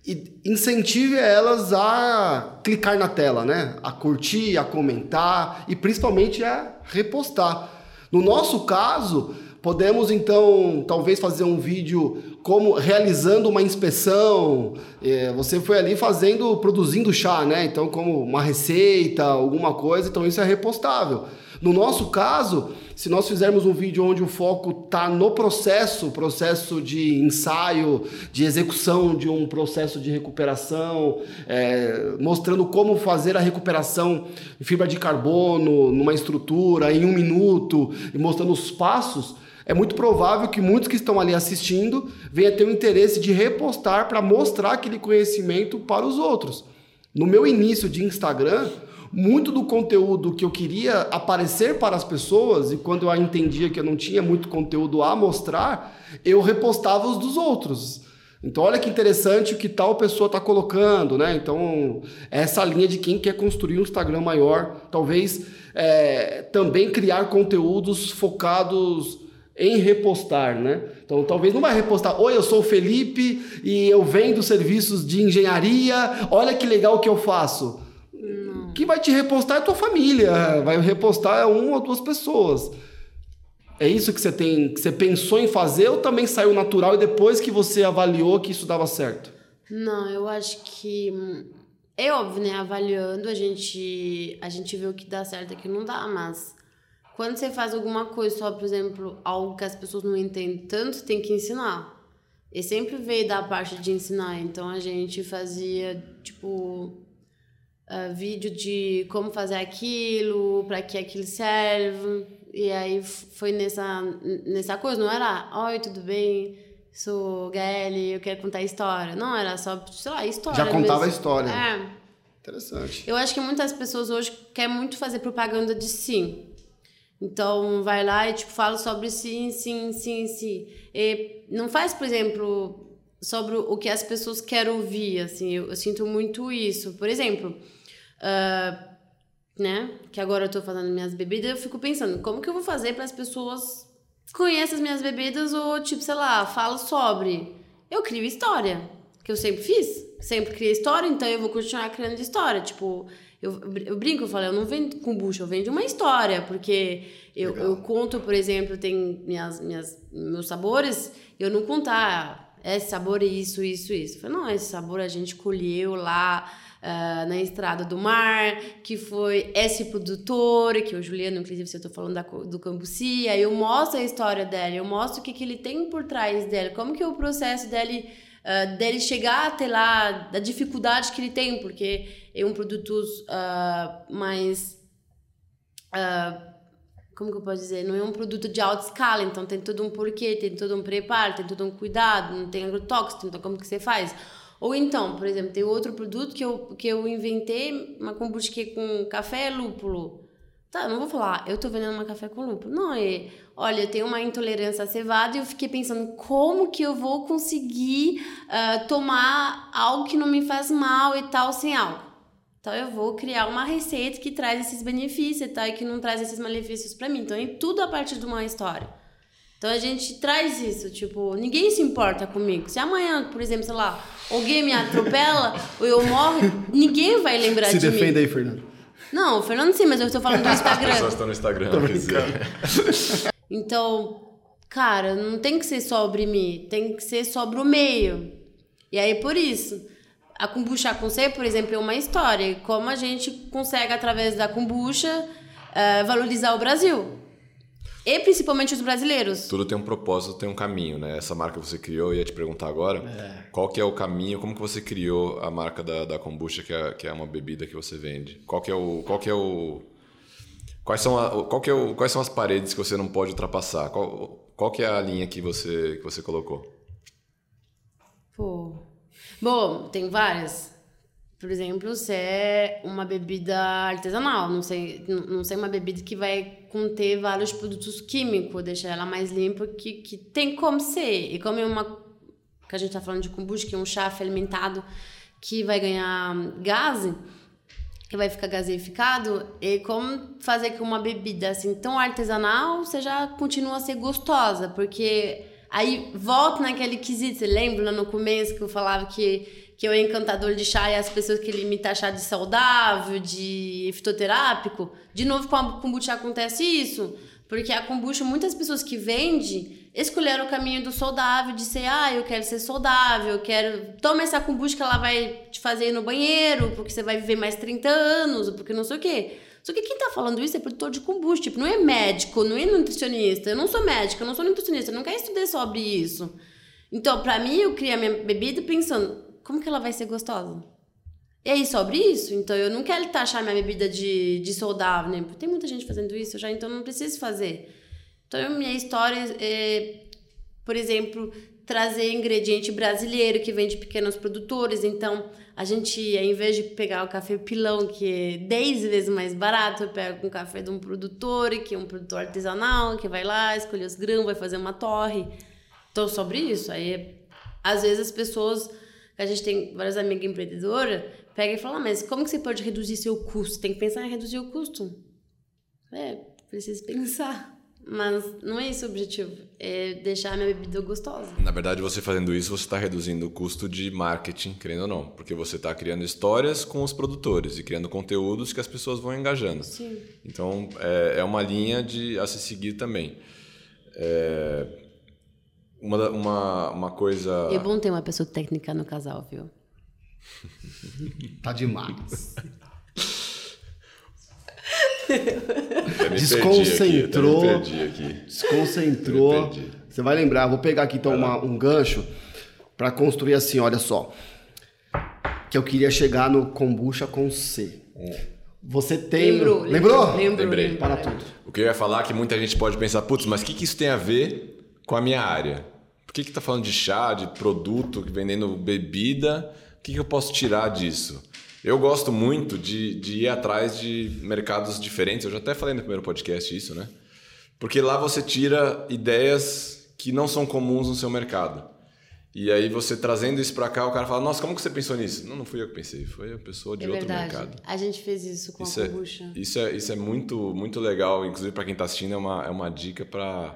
e incentive elas a clicar na tela, né? A curtir, a comentar e principalmente a repostar. No nosso caso, podemos então talvez fazer um vídeo como realizando uma inspeção. É, você foi ali fazendo, produzindo chá, né? Então, como uma receita, alguma coisa, então isso é repostável. No nosso caso, se nós fizermos um vídeo onde o foco está no processo, processo de ensaio, de execução de um processo de recuperação, é, mostrando como fazer a recuperação em fibra de carbono, numa estrutura, em um minuto, e mostrando os passos, é muito provável que muitos que estão ali assistindo venham ter o interesse de repostar para mostrar aquele conhecimento para os outros. No meu início de Instagram, muito do conteúdo que eu queria aparecer para as pessoas, e quando eu entendia que eu não tinha muito conteúdo a mostrar, eu repostava os dos outros. Então, olha que interessante o que tal pessoa está colocando, né? Então, essa linha de quem quer construir um Instagram maior, talvez é, também criar conteúdos focados em repostar, né? Então, talvez não vai repostar, oi, eu sou o Felipe e eu vendo serviços de engenharia, olha que legal que eu faço. Não. Quem vai te repostar é a tua família, vai repostar uma ou duas pessoas. É isso que você tem, que você pensou em fazer ou também saiu natural e depois que você avaliou que isso dava certo? Não, eu acho que é óbvio, né? Avaliando a gente a gente vê o que dá certo e o que não dá, mas quando você faz alguma coisa só, por exemplo, algo que as pessoas não entendem tanto, tem que ensinar. E sempre veio da parte de ensinar. Então a gente fazia, tipo, uh, vídeo de como fazer aquilo, para que aquilo serve. E aí foi nessa, nessa coisa, não era, oi, tudo bem? Sou Gaeli, eu quero contar história. Não, era só, sei lá, história. Já contava mesmo. a história. É. Interessante. Eu acho que muitas pessoas hoje querem muito fazer propaganda de si. Então, vai lá e, tipo, fala sobre sim, sim, sim, sim. E não faz, por exemplo, sobre o que as pessoas querem ouvir, assim. Eu, eu sinto muito isso. Por exemplo, uh, né? Que agora eu tô fazendo minhas bebidas, eu fico pensando, como que eu vou fazer para as pessoas conheçam as minhas bebidas ou, tipo, sei lá, falo sobre. Eu crio história, que eu sempre fiz. Sempre criei história, então eu vou continuar criando história. Tipo, eu, eu brinco, eu falo, eu não vendo kombucha, eu vendo uma história, porque eu, eu conto, por exemplo, tem minhas, minhas, meus sabores, eu não contar, ah, esse sabor é isso, isso, isso. Eu falo, não, esse sabor a gente colheu lá uh, na Estrada do Mar, que foi esse produtor, que é o Juliano, inclusive, você eu tô falando da, do Cambuci, aí eu mostro a história dela, eu mostro o que, que ele tem por trás dela, como que é o processo dele, uh, dele chegar até lá, da dificuldade que ele tem, porque é um produto uh, mais... Uh, como que eu posso dizer? Não é um produto de alta escala, então tem todo um porquê, tem todo um preparo, tem todo um cuidado, não tem agrotóxico, então como que você faz? Ou então, por exemplo, tem outro produto que eu, que eu inventei, uma kombucha com café lúpulo. Tá, não vou falar, eu tô vendendo uma café com lúpulo. Não, é, olha, eu tenho uma intolerância à cevada e eu fiquei pensando como que eu vou conseguir uh, tomar algo que não me faz mal e tal sem álcool. Então eu vou criar uma receita que traz esses benefícios e tal e que não traz esses malefícios para mim. Então é tudo a partir de uma história. Então a gente traz isso, tipo, ninguém se importa comigo. Se amanhã, por exemplo, sei lá, alguém me atropela ou eu morro, ninguém vai lembrar se de mim. Se defenda aí, Fernando. Não, o Fernando sim, mas eu estou falando do Instagram. As pessoas estão no Instagram, quer dizer. Então, cara, não tem que ser sobre mim, tem que ser sobre o meio. E aí, por isso, a kombucha com C, por exemplo, é uma história. Como a gente consegue, através da kombucha, uh, valorizar o Brasil. E principalmente os brasileiros. Tudo tem um propósito, tem um caminho, né? Essa marca que você criou, eu ia te perguntar agora, é. qual que é o caminho, como que você criou a marca da, da kombucha, que é, que é uma bebida que você vende? Qual que é o... Qual que é o quais, são a, qual que é o, quais são as paredes que você não pode ultrapassar? Qual, qual que é a linha que você, que você colocou? Pô... Bom, tem várias. Por exemplo, se é uma bebida artesanal, não sei, não sei uma bebida que vai conter vários produtos químicos, deixar ela mais limpa, que, que tem como ser. E como é uma. que a gente está falando de kombucha, que é um chá fermentado que vai ganhar gás, vai ficar gaseificado, e como fazer que uma bebida assim tão artesanal seja continua a ser gostosa, porque aí volta naquele quesito, lembra no começo que eu falava que que eu é encantador de chá e as pessoas que ele imita chá de saudável, de fitoterápico. De novo, com a kombucha acontece isso. Porque a kombucha, muitas pessoas que vendem escolheram o caminho do saudável, de ser, ah, eu quero ser saudável, eu quero. Toma essa kombucha que ela vai te fazer ir no banheiro, porque você vai viver mais 30 anos, porque não sei o quê. Só que quem tá falando isso é produtor de kombucha, tipo, não é médico, não é nutricionista. Eu não sou médica, eu não sou nutricionista, eu não quero estudar sobre isso. Então, para mim, eu criei a minha bebida pensando, como que ela vai ser gostosa? E aí, sobre isso, então eu não quero taxar minha bebida de, de saudável, né? Porque tem muita gente fazendo isso já, então não preciso fazer. Então, minha história é, por exemplo, trazer ingrediente brasileiro que vem de pequenos produtores. Então, a gente, ao invés de pegar o café pilão, que é 10 vezes mais barato, eu pego um café de um produtor, que é um produtor artesanal, que vai lá, escolhe os grãos, vai fazer uma torre. Então, sobre isso, aí, às vezes as pessoas a gente tem várias amigas empreendedoras, pega e fala, ah, mas como que você pode reduzir seu custo? Tem que pensar em reduzir o custo. É, precisa pensar. Mas não é esse o objetivo. É deixar a minha bebida gostosa. Na verdade, você fazendo isso, você está reduzindo o custo de marketing, querendo ou não. Porque você está criando histórias com os produtores e criando conteúdos que as pessoas vão engajando. Sim. Então, é, é uma linha de, a se seguir também. É, uma, uma, uma coisa. É bom ter uma pessoa técnica no casal, viu? tá demais. Desconcentrou. Aqui, aqui. Desconcentrou. Você vai lembrar, vou pegar aqui então uma, um gancho para construir assim, olha só. Que eu queria chegar no kombucha com C. Você tem. Lembrou? Lembrou? Lembrou. Lembrei. Para tudo. O que eu ia falar é que muita gente pode pensar, putz, mas o que, que isso tem a ver com a minha área? Por que está falando de chá, de produto, vendendo bebida? O que, que eu posso tirar disso? Eu gosto muito de, de ir atrás de mercados diferentes. Eu já até falei no primeiro podcast isso, né? Porque lá você tira ideias que não são comuns no seu mercado. E aí você trazendo isso para cá, o cara fala: "Nossa, como que você pensou nisso?" Não, não fui eu que pensei, foi a pessoa de é outro verdade. mercado. A gente fez isso com Isso a é, kombucha. isso é isso é muito muito legal, inclusive para quem está assistindo é uma é uma dica para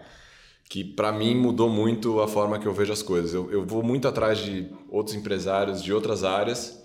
que para mim mudou muito a forma que eu vejo as coisas. Eu, eu vou muito atrás de outros empresários de outras áreas,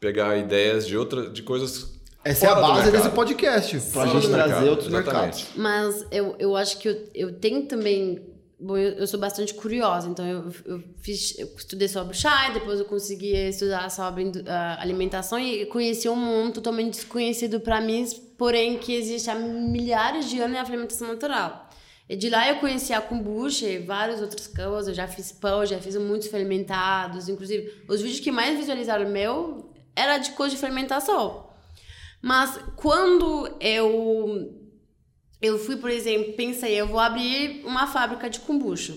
pegar ideias de outra de coisas Essa é a fora base desse podcast, pra Fora gente trazer mercado, outros exatamente. mercados. Mas eu, eu acho que eu, eu tenho também. Bom, eu, eu sou bastante curiosa, então eu, eu, fiz, eu estudei sobre chá, e depois eu consegui estudar sobre ah, alimentação e conheci um mundo totalmente desconhecido para mim, porém que existe há milhares de anos é a fermentação natural. E de lá eu conheci a kombucha e várias outras coisas, eu já fiz pão, já fiz muitos fermentados, inclusive os vídeos que mais visualizaram meu era de coisa de fermentação. Mas quando eu eu fui, por exemplo, pensei, eu vou abrir uma fábrica de kombucha.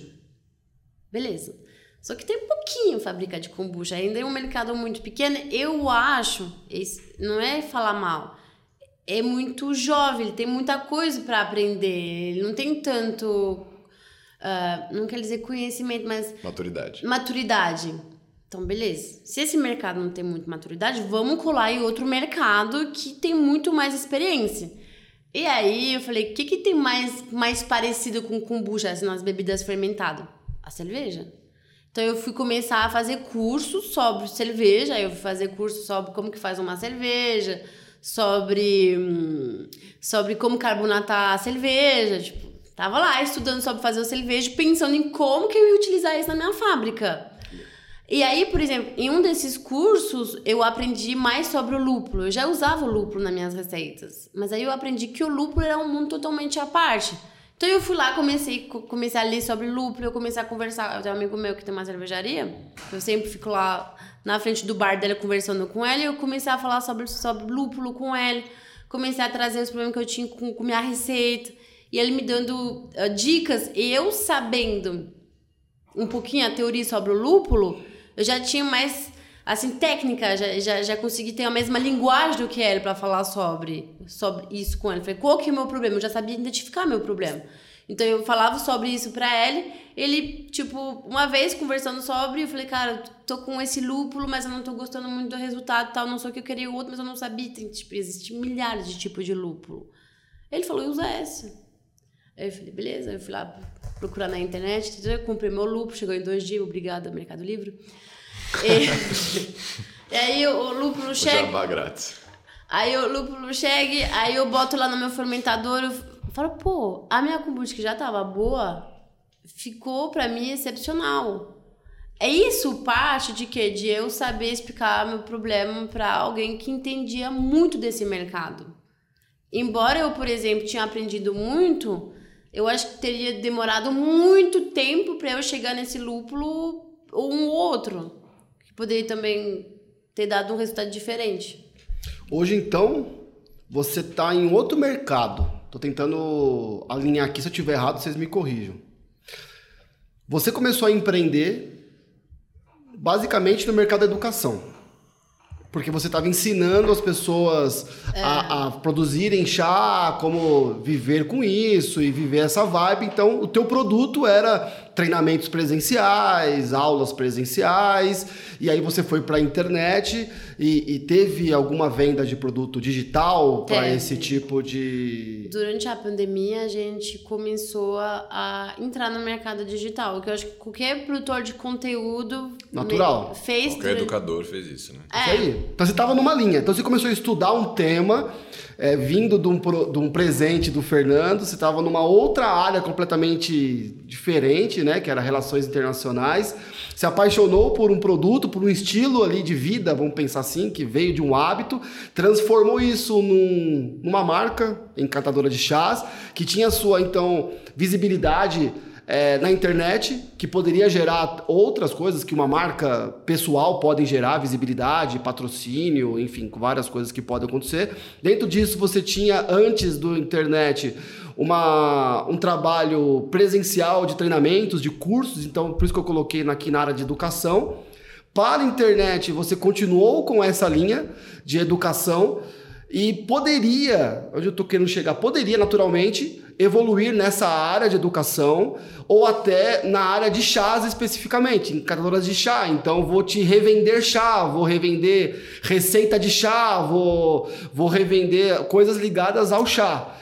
Beleza. Só que tem pouquinho fábrica de kombucha, ainda é um mercado muito pequeno. Eu acho, não é falar mal, é muito jovem, ele tem muita coisa para aprender, ele não tem tanto, ah, não quer dizer conhecimento, mas Maturidade. maturidade. Então, beleza. Se esse mercado não tem muita maturidade, vamos colar em outro mercado que tem muito mais experiência. E aí eu falei, o que, que tem mais, mais parecido com kombucha, assim, nas bebidas fermentadas? A cerveja. Então eu fui começar a fazer cursos sobre cerveja, eu fui fazer curso sobre como que faz uma cerveja, sobre, hum, sobre como carbonatar a cerveja, tipo, tava lá estudando sobre fazer a cerveja, pensando em como que eu ia utilizar isso na minha fábrica. E aí, por exemplo, em um desses cursos, eu aprendi mais sobre o lúpulo. Eu já usava o lúpulo nas minhas receitas. Mas aí eu aprendi que o lúpulo era um mundo totalmente à parte. Então eu fui lá, comecei, co- comecei a ler sobre lúpulo, eu comecei a conversar. Eu tenho um amigo meu que tem uma cervejaria. Eu sempre fico lá na frente do bar dele conversando com ele. E eu comecei a falar sobre, sobre lúpulo com ele. Comecei a trazer os problemas que eu tinha com, com minha receita. E ele me dando ah, dicas. E eu sabendo um pouquinho a teoria sobre o lúpulo, eu já tinha mais, assim, técnica, já, já, já consegui ter a mesma linguagem do que ele para falar sobre, sobre isso com ele. Falei, qual que é o meu problema? Eu já sabia identificar meu problema. Então eu falava sobre isso pra ele, ele, tipo, uma vez conversando sobre, eu falei, cara, tô com esse lúpulo, mas eu não tô gostando muito do resultado tal, não sei o que eu queria outro, mas eu não sabia, tem, tipo, existe milhares de tipos de lúpulo. Ele falou, usa esse. Aí eu falei, beleza. Eu fui lá procurar na internet, comprei meu lúpulo, chegou em dois dias, obrigada, Mercado Livre. E, e aí o, lúpulo chega, jabá grátis. aí o lúpulo chega, aí eu boto lá no meu fermentador, eu falo, pô, a minha kombucha que já tava boa, ficou pra mim excepcional. É isso parte de quê? De eu saber explicar meu problema pra alguém que entendia muito desse mercado. Embora eu, por exemplo, tinha aprendido muito, eu acho que teria demorado muito tempo para eu chegar nesse lúpulo ou um outro, que poderia também ter dado um resultado diferente. Hoje, então, você tá em outro mercado. Tô tentando alinhar aqui. Se eu tiver errado, vocês me corrijam. Você começou a empreender basicamente no mercado da educação. Porque você estava ensinando as pessoas a, a produzirem chá, como viver com isso e viver essa vibe. Então, o teu produto era treinamentos presenciais, aulas presenciais, e aí você foi para a internet e, e teve alguma venda de produto digital para esse tipo de... Durante a pandemia, a gente começou a, a entrar no mercado digital, que eu acho que qualquer produtor de conteúdo Natural. me- fez Qualquer durante- educador fez isso, né? Isso aí. Então você estava numa linha. Então você começou a estudar um tema, é, vindo de um, de um presente do Fernando, você estava numa outra área completamente diferente, né? Que era relações internacionais. Se apaixonou por um produto, por um estilo ali de vida, vamos pensar assim, que veio de um hábito, transformou isso num- numa marca encantadora de chás, que tinha sua, então, visibilidade é, na internet, que poderia gerar outras coisas que uma marca pessoal pode gerar, visibilidade, patrocínio, enfim, várias coisas que podem acontecer. Dentro disso, você tinha, antes do internet, uma, um trabalho presencial de treinamentos, de cursos, então por isso que eu coloquei aqui na área de educação. Para a internet, você continuou com essa linha de educação e poderia, onde eu estou querendo chegar, poderia naturalmente evoluir nessa área de educação ou até na área de chás especificamente, em catadoras de chá. Então vou te revender chá, vou revender receita de chá, vou, vou revender coisas ligadas ao chá.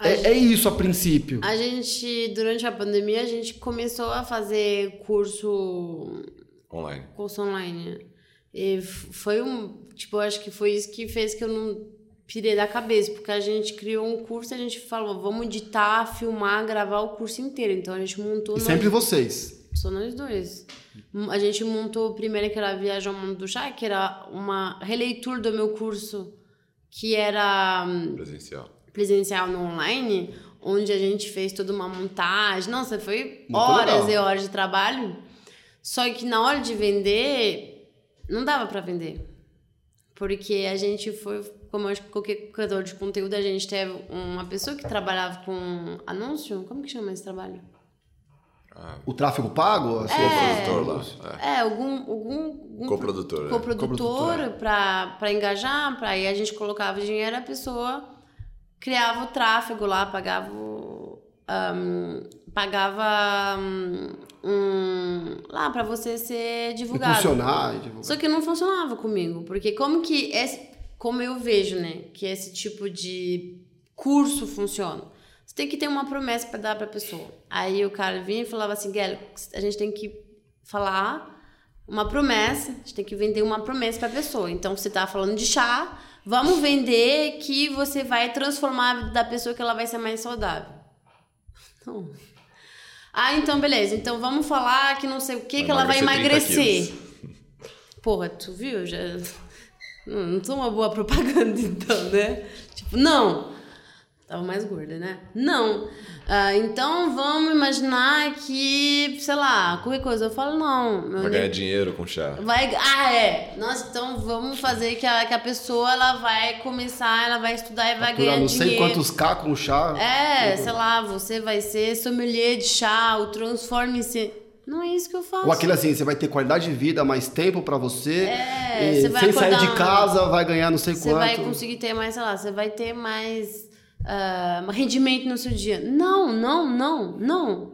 É, é, isso a princípio. A gente, durante a pandemia, a gente começou a fazer curso online. Curso online. E foi um. Tipo, acho que foi isso que fez que eu não pirei da cabeça, porque a gente criou um curso e a gente falou, vamos editar, filmar, gravar o curso inteiro. Então a gente montou. E sempre vocês. Só nós dois. A gente montou primeiro que era Viagem ao Mundo do Chá, que era uma releitura do meu curso, que era. Hum, presencial. Presencial no online, onde a gente fez toda uma montagem. Nossa, foi Muito horas legal. e horas de trabalho. Só que na hora de vender, não dava para vender. Porque a gente foi como acho que qualquer criador de conteúdo, a gente teve uma pessoa que trabalhava com anúncio. Como que chama esse trabalho? O tráfego pago? Assim, é, lá. É, é algum, algum, algum coprodutor, coprodutor é. para engajar, para aí a gente colocava dinheiro, a pessoa criava o tráfego lá, pagava um, pagava um, lá para você ser divulgado. Funcionar, divulgar. Só que não funcionava comigo, porque como que esse como eu vejo, né, que esse tipo de curso funciona. Você tem que ter uma promessa para dar para a pessoa. Aí o cara vinha e falava assim, Guilherme, a gente tem que falar uma promessa, a gente tem que vender uma promessa para a pessoa. Então você tá falando de chá, vamos vender que você vai transformar a vida da pessoa que ela vai ser mais saudável. Não. Ah, então beleza. Então vamos falar que não sei o que vai que ela vai emagrecer. Porra, tu viu? Já não, não sou uma boa propaganda, então, né? Tipo, não. Tava mais gorda, né? Não. Ah, então vamos imaginar que, sei lá, qualquer coisa. Eu falo, não. Vai ganhar dinheiro com chá. Vai. Ah, é. Nossa, então vamos fazer que a, que a pessoa ela vai começar, ela vai estudar e vai Aturar ganhar não dinheiro. Não sei quantos K com chá. É, sei lá, você vai ser sommelier de chá, o transforme-se. Não é isso que eu faço. Ou aquilo assim, você vai ter qualidade de vida, mais tempo para você. É, você vai sem sair de casa, vai ganhar não sei você quanto. Você vai conseguir ter mais, sei lá, você vai ter mais uh, rendimento no seu dia. Não, não, não, não.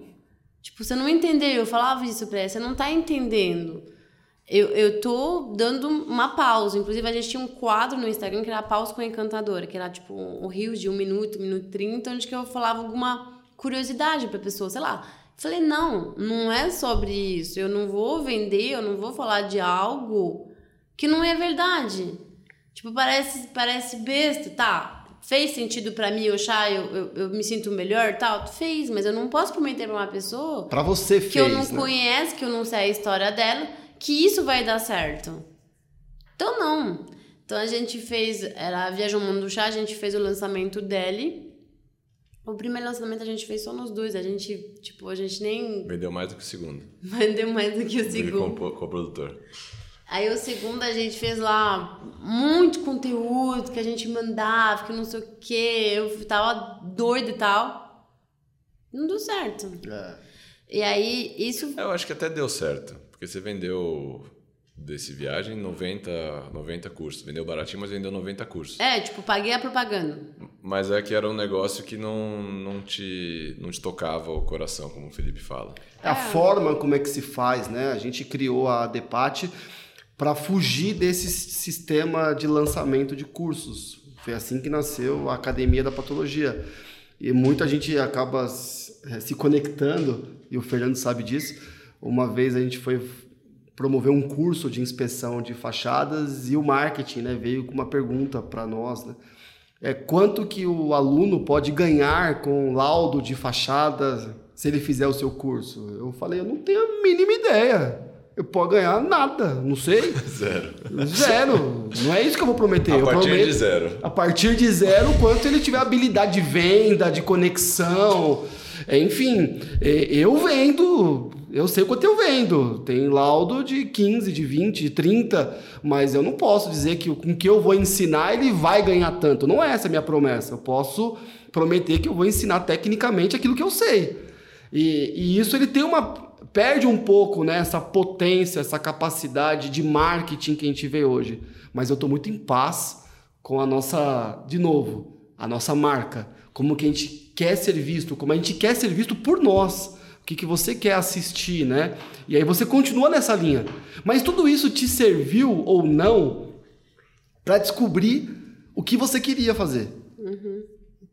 Tipo, você não entendeu. Eu falava isso pra ela, você não tá entendendo. Eu, eu tô dando uma pausa. Inclusive, a gente tinha um quadro no Instagram que era Pausa com a Encantadora, que era tipo um rio de um minuto, um minuto e trinta, onde que eu falava alguma curiosidade pra pessoa, sei lá Falei, não, não é sobre isso. Eu não vou vender, eu não vou falar de algo que não é verdade. Tipo, parece, parece besta, tá? Fez sentido para mim, eu, eu, eu, eu, me sinto melhor, tal? Fez, mas eu não posso prometer pra uma pessoa. Pra você que fez. Que eu não né? conheço, que eu não sei a história dela, que isso vai dar certo. Então, não. Então, a gente fez, era a Viagem ao Mundo do Chá, a gente fez o lançamento dele o primeiro lançamento a gente fez só nos dois. A gente, tipo, a gente nem. Vendeu mais do que o segundo. Vendeu mais do que o segundo. Com, com o produtor. Aí o segundo a gente fez lá muito conteúdo que a gente mandava, que não sei o quê. Eu tava doido e tal. Não deu certo. É. E aí, isso. Eu acho que até deu certo. Porque você vendeu desse viagem 90, 90 cursos. Vendeu baratinho, mas vendeu 90 cursos. É, tipo, paguei a propaganda. Mas é que era um negócio que não, não, te, não te tocava o coração, como o Felipe fala. É a forma como é que se faz, né? A gente criou a Depate para fugir desse sistema de lançamento de cursos. Foi assim que nasceu a Academia da Patologia. E muita gente acaba se conectando, e o Fernando sabe disso. Uma vez a gente foi promover um curso de inspeção de fachadas e o marketing né, veio com uma pergunta para nós. Né? É, quanto que o aluno pode ganhar com laudo de fachada se ele fizer o seu curso? Eu falei, eu não tenho a mínima ideia. Eu posso ganhar nada, não sei. Zero. Zero. Não é isso que eu vou prometer. A eu partir prometo, de zero. A partir de zero, quanto ele tiver habilidade de venda, de conexão. Enfim, é, eu vendo eu sei quanto eu vendo. Tem laudo de 15, de 20, de 30, mas eu não posso dizer que com que eu vou ensinar ele vai ganhar tanto. Não é essa a minha promessa. Eu posso prometer que eu vou ensinar tecnicamente aquilo que eu sei. E, e isso ele tem uma perde um pouco né, essa potência, essa capacidade de marketing que a gente vê hoje. Mas eu estou muito em paz com a nossa, de novo, a nossa marca como que a gente quer ser visto, como a gente quer ser visto por nós. O que, que você quer assistir, né? E aí você continua nessa linha. Mas tudo isso te serviu ou não para descobrir o que você queria fazer. Uhum.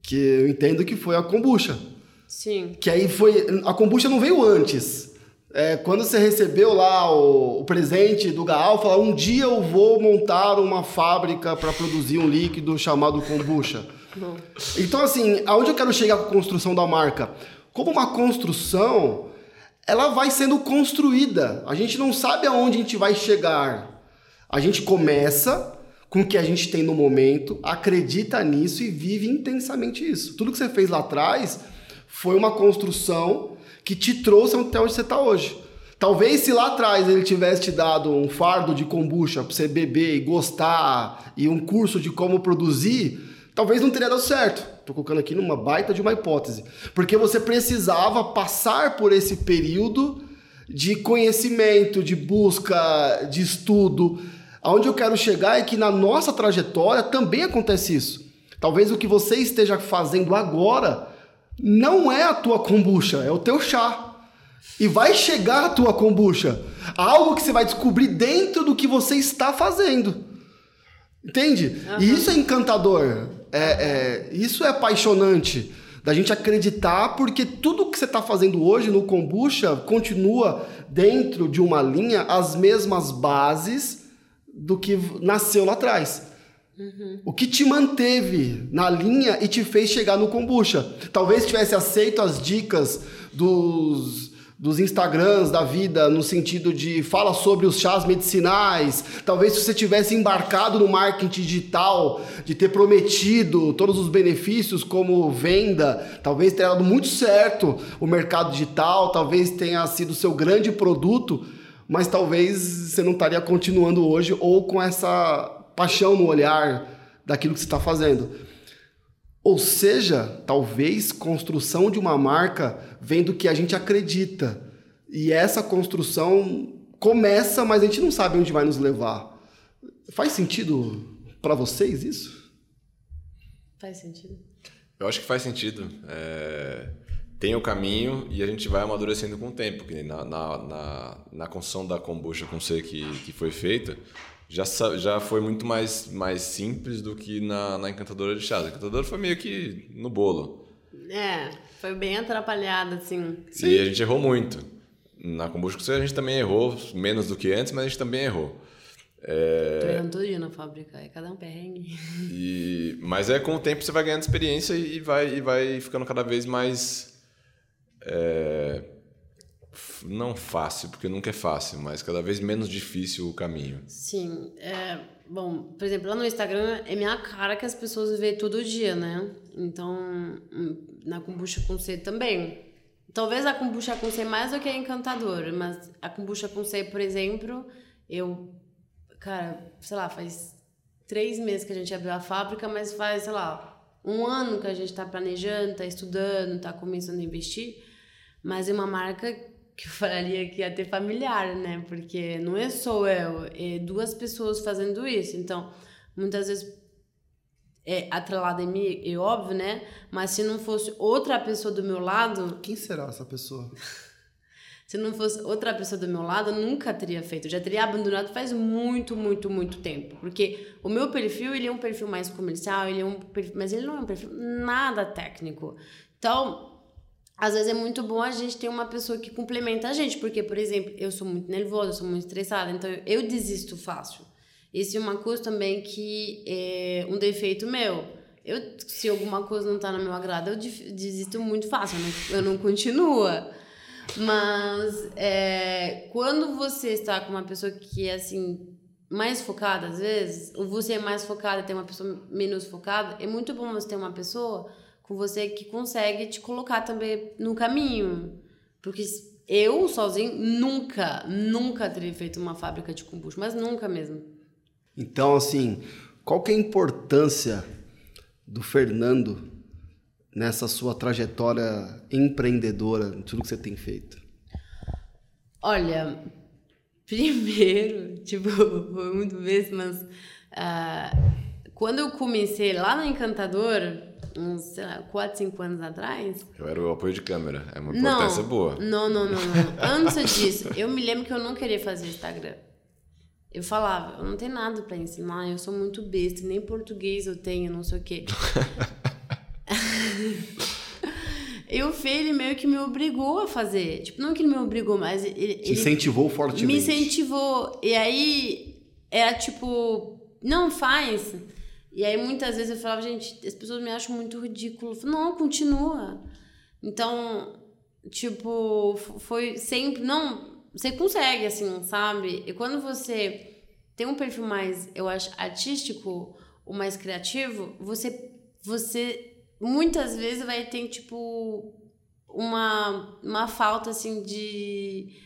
Que eu entendo que foi a kombucha. Sim. Que aí foi. A kombucha não veio antes. É, quando você recebeu lá o, o presente do Gaal, falou: um dia eu vou montar uma fábrica para produzir um líquido chamado kombucha. Não. Então, assim, aonde eu quero chegar com a construção da marca? Como uma construção, ela vai sendo construída. A gente não sabe aonde a gente vai chegar. A gente começa com o que a gente tem no momento, acredita nisso e vive intensamente isso. Tudo que você fez lá atrás foi uma construção que te trouxe até onde você está hoje. Talvez se lá atrás ele tivesse te dado um fardo de kombucha para você beber e gostar e um curso de como produzir, talvez não teria dado certo. Estou colocando aqui numa baita de uma hipótese. Porque você precisava passar por esse período de conhecimento, de busca, de estudo. Aonde eu quero chegar é que na nossa trajetória também acontece isso. Talvez o que você esteja fazendo agora não é a tua kombucha, é o teu chá. E vai chegar a tua kombucha. Algo que você vai descobrir dentro do que você está fazendo. Entende? Uhum. E isso é encantador. É, é, isso é apaixonante. Da gente acreditar, porque tudo que você está fazendo hoje no kombucha continua dentro de uma linha as mesmas bases do que nasceu lá atrás. Uhum. O que te manteve na linha e te fez chegar no kombucha? Talvez tivesse aceito as dicas dos, dos Instagrams da vida no sentido de fala sobre os chás medicinais. Talvez se você tivesse embarcado no marketing digital, de ter prometido todos os benefícios como venda, talvez tenha dado muito certo o mercado digital, talvez tenha sido seu grande produto, mas talvez você não estaria continuando hoje ou com essa paixão no olhar daquilo que você está fazendo. Ou seja, talvez construção de uma marca vem do que a gente acredita. E essa construção começa, mas a gente não sabe onde vai nos levar. Faz sentido para vocês isso? Faz sentido. Eu acho que faz sentido. É... Tem o caminho e a gente vai amadurecendo com o tempo. Na, na, na, na construção da kombucha com C que, que foi feita, já, já foi muito mais, mais simples do que na, na Encantadora de Chás. A Encantadora foi meio que no bolo. É, foi bem atrapalhada, assim. Sim. E a gente errou muito. Na Kombucha a gente também errou, menos do que antes, mas a gente também errou. É... Tô errando todo dia na fábrica, é cada um perrengue. E... Mas é com o tempo você vai ganhando experiência e vai, e vai ficando cada vez mais... É não fácil, porque nunca é fácil, mas cada vez menos difícil o caminho. Sim. É, bom, por exemplo, lá no Instagram é minha cara que as pessoas vê todo dia, né? Então, hum, na kombucha com C também. Talvez a kombucha com C mais do que a encantadora, mas a kombucha com C, por exemplo, eu, cara, sei lá, faz três meses que a gente abriu a fábrica, mas faz, sei lá, um ano que a gente está planejando, está estudando, está começando a investir. Mas é uma marca que eu falaria que ia ter familiar, né? Porque não é só eu, é duas pessoas fazendo isso. Então, muitas vezes é atrelada em mim, é óbvio, né? Mas se não fosse outra pessoa do meu lado. Quem será essa pessoa? se não fosse outra pessoa do meu lado, eu nunca teria feito. Eu já teria abandonado faz muito, muito, muito tempo. Porque o meu perfil, ele é um perfil mais comercial, ele é um perfil, mas ele não é um perfil nada técnico. Então, às vezes é muito bom a gente ter uma pessoa que complementa a gente, porque, por exemplo, eu sou muito nervosa, eu sou muito estressada, então eu desisto fácil. Isso é uma coisa também que é um defeito meu. Eu, se alguma coisa não está no meu agrado, eu desisto muito fácil, eu não, eu não continuo. Mas é, quando você está com uma pessoa que é assim, mais focada às vezes, ou você é mais focada tem uma pessoa menos focada, é muito bom você ter uma pessoa com você que consegue te colocar também no caminho. Porque eu sozinho nunca, nunca teria feito uma fábrica de kombucha, mas nunca mesmo. Então, assim, qual que é a importância do Fernando nessa sua trajetória empreendedora, tudo que você tem feito? Olha, primeiro, tipo, foi muito bem, mas uh, quando eu comecei lá no Encantador, uns, sei lá, 4, 5 anos atrás. Eu era o apoio de câmera. É uma importância não, boa. Não, não, não, não. Antes disso, eu me lembro que eu não queria fazer Instagram. Eu falava, eu não tenho nada para ensinar, eu sou muito besta, nem português eu tenho, não sei o quê. e o Fê, ele meio que me obrigou a fazer. Tipo, não que ele me obrigou, mas ele. Te incentivou fortemente. Me incentivou. E aí, era tipo, não faz. E aí, muitas vezes eu falava, gente, as pessoas me acham muito ridículo. Falava, não, continua. Então, tipo, foi sempre. Não, você consegue, assim, sabe? E quando você tem um perfil mais, eu acho, artístico ou mais criativo, você, você muitas vezes vai ter, tipo, uma, uma falta, assim, de.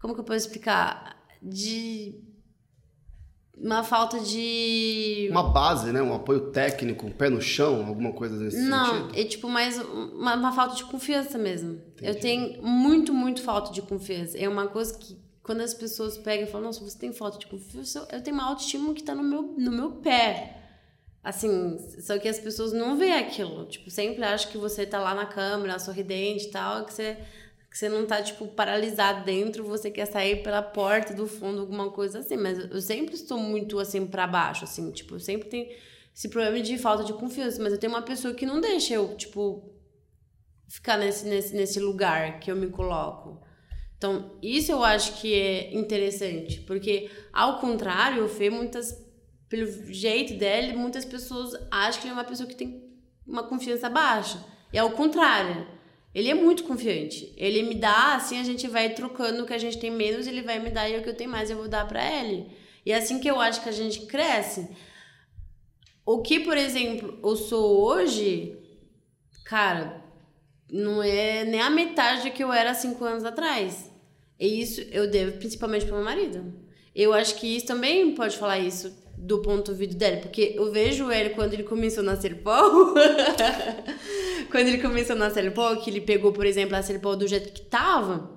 Como que eu posso explicar? De. Uma falta de. Uma base, né? Um apoio técnico, um pé no chão, alguma coisa nesse Não, sentido? é tipo mais uma, uma falta de confiança mesmo. Entendi. Eu tenho muito, muito falta de confiança. É uma coisa que quando as pessoas pegam e falam, nossa, você tem falta de confiança, eu tenho uma autoestima que tá no meu, no meu pé. Assim, só que as pessoas não veem aquilo. Tipo, sempre acham que você tá lá na câmera, sorridente e tal, que você, que você não tá, tipo, paralisado dentro, você quer sair pela porta do fundo, alguma coisa assim. Mas eu sempre estou muito, assim, para baixo, assim. Tipo, eu sempre tenho esse problema de falta de confiança. Mas eu tenho uma pessoa que não deixa eu, tipo, ficar nesse, nesse, nesse lugar que eu me coloco. Então, isso eu acho que é interessante, porque ao contrário, o Fê, muitas, pelo jeito dele, muitas pessoas acham que ele é uma pessoa que tem uma confiança baixa. E ao contrário, ele é muito confiante. Ele me dá, assim a gente vai trocando o que a gente tem menos, ele vai me dar e o que eu tenho mais eu vou dar para ele. E é assim que eu acho que a gente cresce. O que, por exemplo, eu sou hoje, cara, não é nem a metade do que eu era cinco anos atrás. E isso eu devo principalmente para meu marido. Eu acho que isso também pode falar isso do ponto de vista dele, porque eu vejo ele quando ele começou na Serpol, quando ele começou na Serpol, que ele pegou, por exemplo, a Serpol do jeito que tava,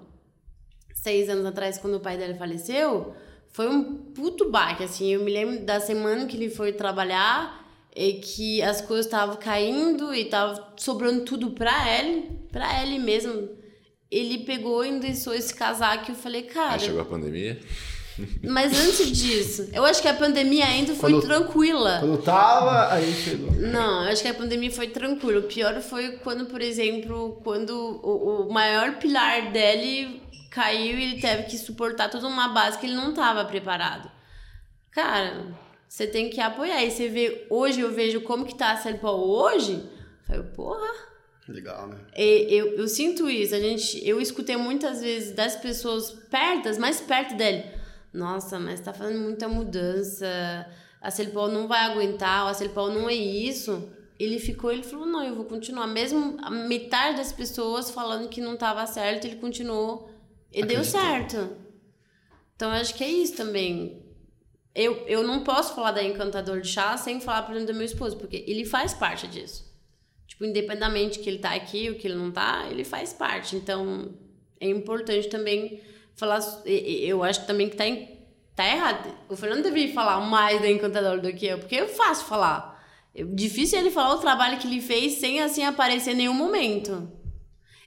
seis anos atrás, quando o pai dele faleceu, foi um puto baque, assim, eu me lembro da semana que ele foi trabalhar, e que as coisas estavam caindo e tava sobrando tudo pra ele, pra ele mesmo. Ele pegou e deixou esse casaco e eu falei, cara. Aí chegou a pandemia. Mas antes disso, eu acho que a pandemia ainda foi Quando- tranquila. Quando tava, aí chegou. Não, eu acho que a pandemia foi tranquila. O pior foi quando, por exemplo, quando o, o maior pilar dele caiu e ele teve que suportar toda uma base que ele não estava preparado. Cara, você tem que apoiar. E você vê, hoje eu vejo como que tá a Serpol hoje. Eu falei, porra, Legal, né? e eu, eu sinto isso. A gente, eu escutei muitas vezes das pessoas pertas, mais perto dele. Nossa, mas tá fazendo muita mudança. A Celpol não vai aguentar, a Celpol não é isso. Ele ficou, ele falou, não, eu vou continuar. Mesmo a metade das pessoas falando que não tava certo, ele continuou. E deu Acreditou. certo. Então, acho que é isso também. Eu, eu não posso falar da Encantador de Chá sem falar, por exemplo, do meu esposo, porque ele faz parte disso. Tipo, independamente que ele tá aqui ou que ele não tá, ele faz parte. Então, é importante também falar. Eu acho também que tá, em- tá errado. O Fernando deveria falar mais da Encantador do que eu, porque é fácil falar. É difícil ele falar o trabalho que ele fez sem, assim, aparecer em nenhum momento.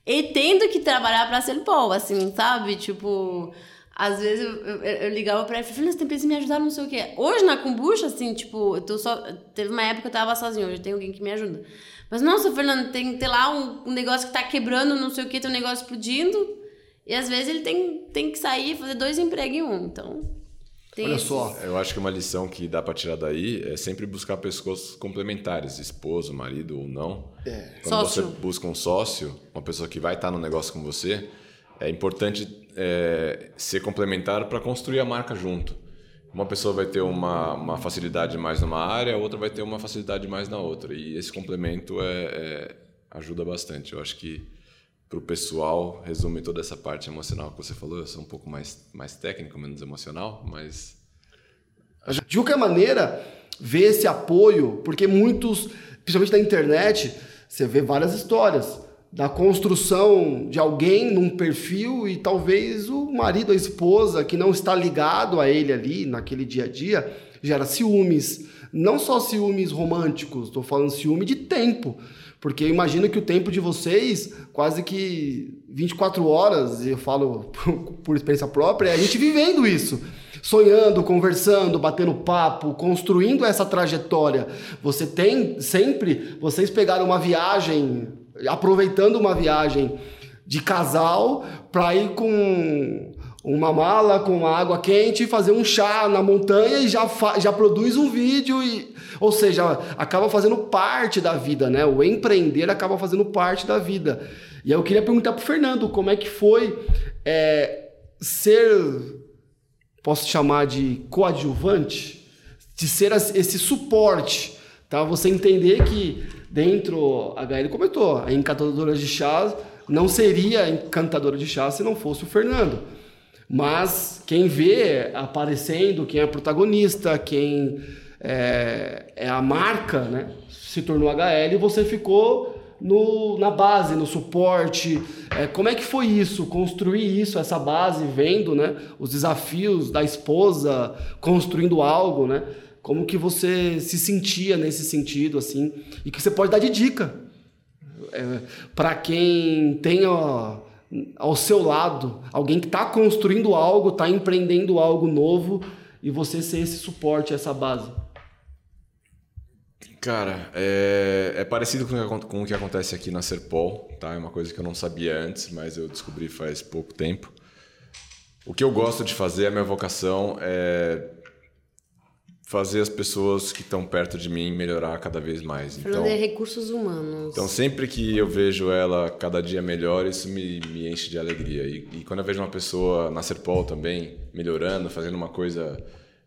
E tendo que trabalhar pra ser pau, assim, sabe? Tipo, às vezes eu, eu, eu ligava pra ele e falei, você tem que me ajudar, não sei o quê. Hoje na kombucha, assim, tipo, eu tô só. Teve uma época que eu tava sozinha, hoje tem alguém que me ajuda. Mas, nossa, Fernando, tem que ter lá um, um negócio que tá quebrando, não sei o quê, tem um negócio explodindo. E às vezes ele tem, tem que sair e fazer dois empregos em um. Então. Tem Olha esses- só. Eu acho que uma lição que dá pra tirar daí é sempre buscar pessoas complementares, esposo, marido ou não. É. Quando Sócio. você busca um sócio, uma pessoa que vai estar no negócio com você, é importante é, ser complementar para construir a marca junto. Uma pessoa vai ter uma, uma facilidade mais numa área, a outra vai ter uma facilidade mais na outra. E esse complemento é, é- ajuda bastante. Eu acho que para o pessoal resume toda essa parte emocional que você falou. Eu sou um pouco mais, mais técnico, menos emocional, mas De qualquer maneira, ver esse apoio, porque muitos, principalmente na internet, você vê várias histórias da construção de alguém num perfil e talvez o marido, a esposa, que não está ligado a ele ali naquele dia a dia, gera ciúmes. Não só ciúmes românticos, estou falando ciúme de tempo. Porque imagino que o tempo de vocês, quase que 24 horas, e eu falo por experiência própria, é a gente vivendo isso. Sonhando, conversando, batendo papo, construindo essa trajetória. Você tem sempre, vocês pegaram uma viagem, aproveitando uma viagem de casal para ir com uma mala com água quente, fazer um chá na montanha e já, já produz um vídeo e ou seja, acaba fazendo parte da vida, né? O empreender acaba fazendo parte da vida. E eu queria perguntar para o Fernando como é que foi é, ser, posso chamar de coadjuvante, de ser esse suporte, tá? Você entender que dentro, a Gael comentou, a encantadora de chá não seria encantadora de chá se não fosse o Fernando. Mas quem vê aparecendo, quem é protagonista, quem é, é a marca, né? Se tornou HL e você ficou no, na base, no suporte. É, como é que foi isso? Construir isso, essa base, vendo né, os desafios da esposa, construindo algo, né? Como que você se sentia nesse sentido, assim? E que você pode dar de dica é, para quem tem ó, ao seu lado alguém que está construindo algo, está empreendendo algo novo e você ser esse suporte, essa base. Cara, é, é parecido com, com, o que acontece aqui na Serpol, tá? É uma coisa que eu não sabia antes, mas eu descobri faz pouco tempo. O que eu gosto de fazer, a minha vocação é fazer as pessoas que estão perto de mim melhorar cada vez mais. Falando então, de recursos humanos. Então, sempre que eu vejo ela cada dia melhor, isso me, me enche de alegria. E, e quando eu vejo uma pessoa na Serpol também melhorando, fazendo uma coisa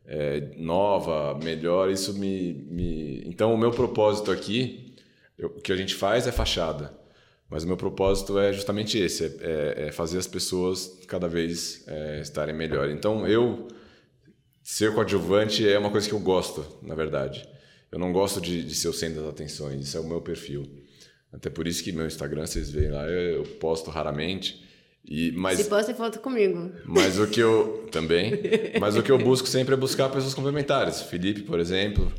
é, nova, melhor, isso me, me. Então, o meu propósito aqui, eu, o que a gente faz é fachada, mas o meu propósito é justamente esse: é, é, é fazer as pessoas cada vez é, estarem melhor. Então, eu ser coadjuvante é uma coisa que eu gosto, na verdade. Eu não gosto de, de ser o centro das atenções, isso é o meu perfil. Até por isso que meu Instagram, vocês veem lá, eu, eu posto raramente. E, mas, Se posta foto comigo. Mas o que eu. Também. Mas o que eu busco sempre é buscar pessoas complementares. Felipe, por exemplo,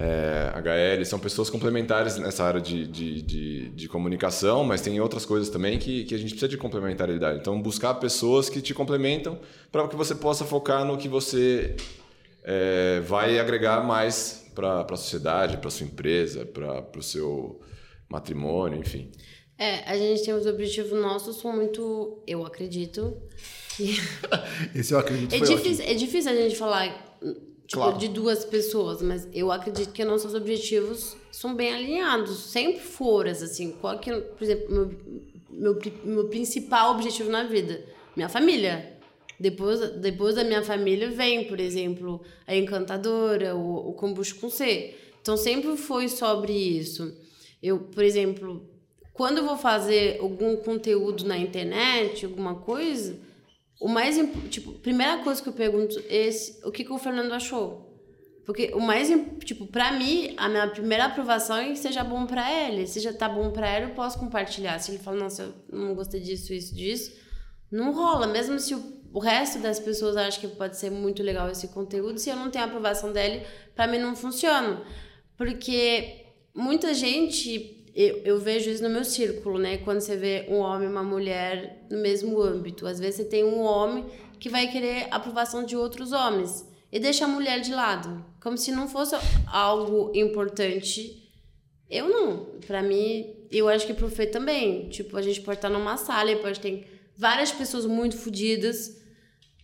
é, HL, são pessoas complementares nessa área de, de, de, de, comunicação, mas tem outras coisas também que, que a gente precisa de complementaridade. Então, buscar pessoas que te complementam para que você possa focar no que você é, vai agregar mais para a sociedade, para sua empresa, para o seu matrimônio, enfim. É, a gente tem os objetivos nossos, são muito. Eu acredito. Esse eu acredito. É difícil, é difícil a gente falar tipo, claro. de duas pessoas, mas eu acredito que nossos objetivos são bem alinhados. Sempre foram, assim. Qual que, por exemplo, meu, meu, meu principal objetivo na vida? Minha família. Depois, depois da minha família vem, por exemplo, a encantadora, o, o kombucha com C. Então sempre foi sobre isso. Eu, por exemplo, quando eu vou fazer algum conteúdo na internet, alguma coisa, o mais tipo, primeira coisa que eu pergunto é o que, que o Fernando achou? Porque o mais tipo, para mim, a minha primeira aprovação é que seja bom para ele. Se já tá bom para ele, eu posso compartilhar. Se ele fala, nossa, eu não gostei disso, isso, disso, não rola. Mesmo se o, resto das pessoas acham que pode ser muito legal esse conteúdo, se eu não tenho a aprovação dele, para mim não funciona. Porque muita gente eu, eu, vejo isso no meu círculo, né? Quando você vê um homem e uma mulher no mesmo âmbito. Às vezes você tem um homem que vai querer aprovação de outros homens e deixa a mulher de lado, como se não fosse algo importante. Eu não. Para mim, eu acho que pro Fê também. Tipo, a gente pode estar numa sala e pode ter várias pessoas muito fodidas.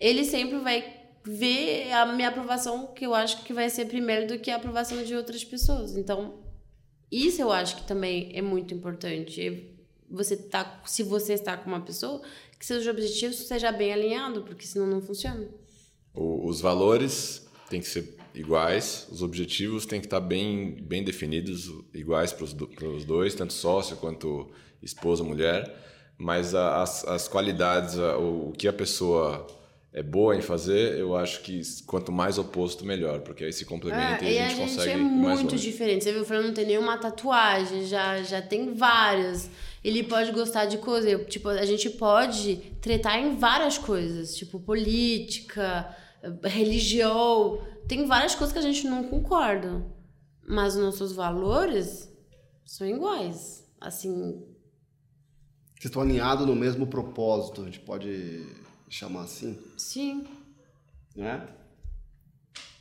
Ele sempre vai ver a minha aprovação, que eu acho que vai ser primeiro do que a aprovação de outras pessoas. Então, isso eu acho que também é muito importante. Você tá, se você está com uma pessoa, que seus objetivos sejam bem alinhados, porque senão não funciona. O, os valores têm que ser iguais, os objetivos têm que estar bem, bem definidos, iguais para os dois, tanto sócio quanto esposa, mulher, mas as, as qualidades, o, o que a pessoa é boa em fazer, eu acho que quanto mais oposto, melhor, porque aí se complementa é, e, a gente, a gente consegue é muito diferente. Você viu, o Fernando não tem nenhuma tatuagem, já, já tem várias. Ele pode gostar de coisa, tipo, a gente pode tretar em várias coisas, tipo política, religião, tem várias coisas que a gente não concorda, mas nossos valores são iguais. assim, Vocês estão alinhados no mesmo propósito, a gente pode chamar assim, sim. né?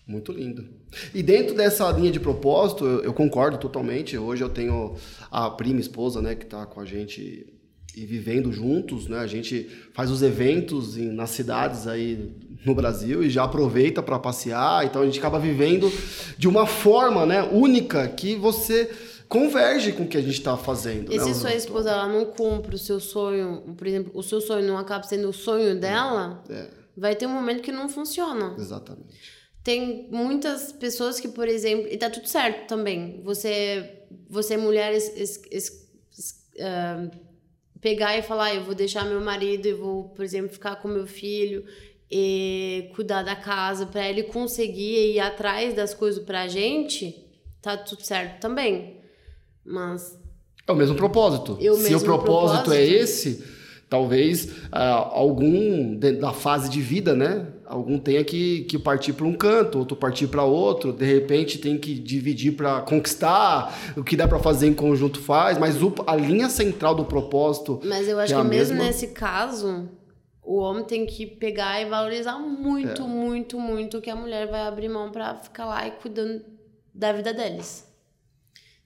Muito lindo. E dentro dessa linha de propósito, eu, eu concordo totalmente. Hoje eu tenho a prima esposa, né, que está com a gente e vivendo juntos, né? A gente faz os eventos em, nas cidades aí no Brasil e já aproveita para passear. Então a gente acaba vivendo de uma forma, né, única que você converge com o que a gente está fazendo. E né? se sua esposa ela não cumpre o seu sonho, por exemplo, o seu sonho não acaba sendo o sonho dela, É, vai ter um momento que não funciona. exatamente. Tem muitas pessoas que, por exemplo, e tá tudo certo também. Você, você mulher, es- es- es- ah, pegar e falar, "Ah, eu vou deixar meu marido e vou, por exemplo, ficar com meu filho e cuidar da casa para ele conseguir ir atrás das coisas pra gente, tá tudo certo também. Mas É o mesmo propósito. E o Se o mesmo propósito, é propósito. esse, talvez ah, algum dentro da fase de vida, né? Algum tenha que, que partir para um canto, outro partir para outro. De repente tem que dividir para conquistar. O que dá para fazer em conjunto faz. Mas o- a linha central do propósito. Mas eu acho Que que, é a mesmo mesma? nesse caso, o homem tem que pegar e valorizar É. muito, muito, muito que a mulher vai abrir mão pra ficar lá e cuidando da vida deles.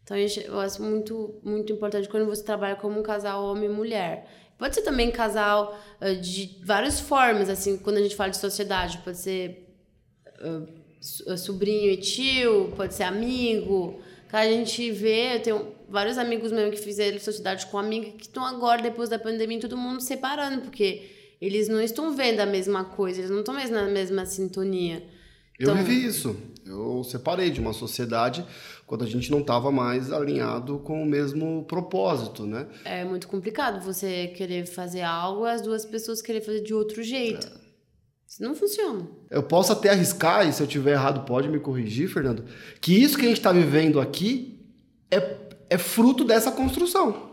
Então acho- eu acho muito, muito importante quando você trabalha como um casal homem e mulher. Pode ser também casal ah, de várias formas, assim, quando a gente fala de sociedade, pode ser ah, sobrinho e tio, pode ser amigo. Que a gente vê, eu tenho vários amigos meus que fizeram sociedade com amiga que estão agora, depois da pandemia, todo mundo separando, porque eles não estão vendo a mesma coisa, eles não estão mais na mesma sintonia. Eu Então- vivi isso. Eu separei de uma sociedade quando a gente não estava mais alinhado com o mesmo propósito, né? É muito complicado você querer fazer algo e as duas pessoas querer fazer de outro jeito. Isso não funciona. Eu posso até arriscar, e se eu tiver errado pode me corrigir, Fernando, que isso que a gente está vivendo aqui é, é fruto dessa construção.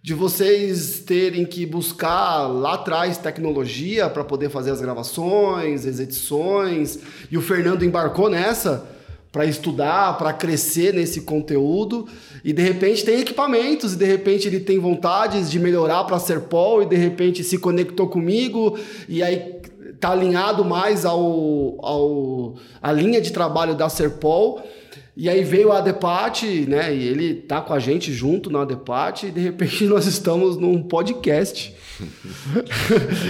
De vocês terem que buscar lá atrás tecnologia para poder fazer as gravações, as edições, e o Fernando embarcou nessa para estudar, para crescer nesse conteúdo, e de repente tem equipamentos, e de repente ele tem vontades de melhorar para ser Paul, e de repente se conectou comigo, e aí tá alinhado mais ao, ao a linha de trabalho da Serpol. E aí veio a Adepate, né? E ele tá com a gente junto na Adepate e de repente nós estamos num podcast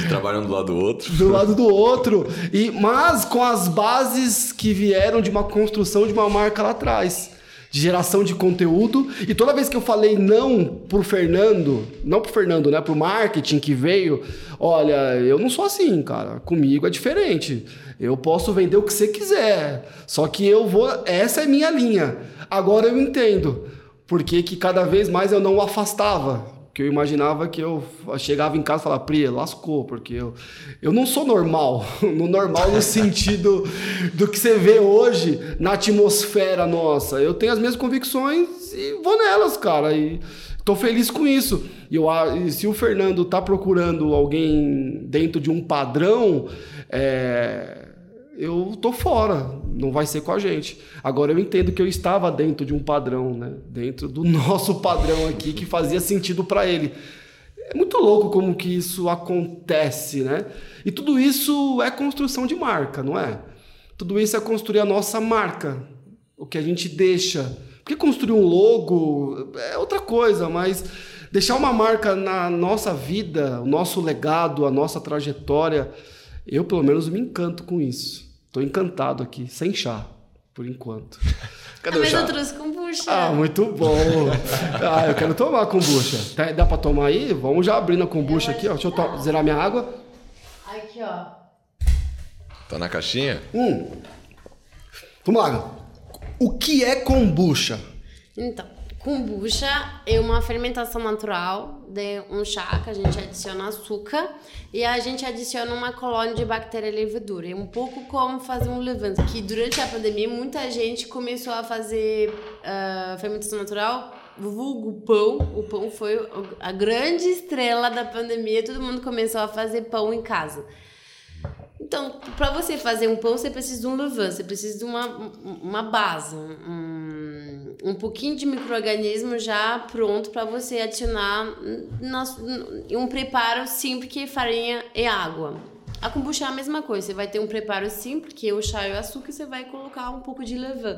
trabalham do lado do outro. do lado do outro. E mas com as bases que vieram de uma construção de uma marca lá atrás. De geração de conteúdo. E toda vez que eu falei não pro Fernando, não pro Fernando, né? Pro marketing que veio, olha, eu não sou assim, cara. Comigo é diferente. Eu posso vender o que você quiser. Só que eu vou. Essa é minha linha. Agora eu entendo. Porque que cada vez mais eu não o afastava. Que eu imaginava que eu chegava em casa e falava, Pri, lascou, porque eu, eu não sou normal. No normal no sentido do que você vê hoje na atmosfera nossa. Eu tenho as minhas convicções e vou nelas, cara. E tô feliz com isso. E, eu, e se o Fernando tá procurando alguém dentro de um padrão, é, eu tô fora, não vai ser com a gente. Agora eu entendo que eu estava dentro de um padrão, né? Dentro do nosso padrão aqui que fazia sentido para ele. É muito louco como que isso acontece, né? E tudo isso é construção de marca, não é? Tudo isso é construir a nossa marca, o que a gente deixa. Porque construir um logo é outra coisa, mas deixar uma marca na nossa vida, o nosso legado, a nossa trajetória, eu pelo menos me encanto com isso. Estou encantado aqui, sem chá, por enquanto. Cadê ah, o mas chá? eu trouxe kombucha. Ah, muito bom. Ah, eu quero tomar kombucha. Tá- Dá pra tomar aí? Vamos já abrindo a kombucha aqui, ó. Deixa eu to- zerar minha água. Aqui, ó. Tá na caixinha? Hum. Vamos lá. O que é kombucha? Então, kombucha é uma fermentação natural de um chá que a gente adiciona açúcar e a gente adiciona uma colônia de bactéria levedura. É um pouco como fazer um levain, que durante a pandemia muita gente começou a fazer ah, fermentação natural, vulgo pão. O pão foi a grande estrela da pandemia, todo mundo começou a fazer pão em casa. Então, para você fazer um pão, você precisa de um levain, você precisa de uma, uma base, um, um pouquinho de microorganismo já pronto para você adicionar um preparo simples que é farinha e água. A kombucha é a mesma coisa, você vai ter um preparo simples, que é o chá e o açúcar, você vai colocar um pouco de levain,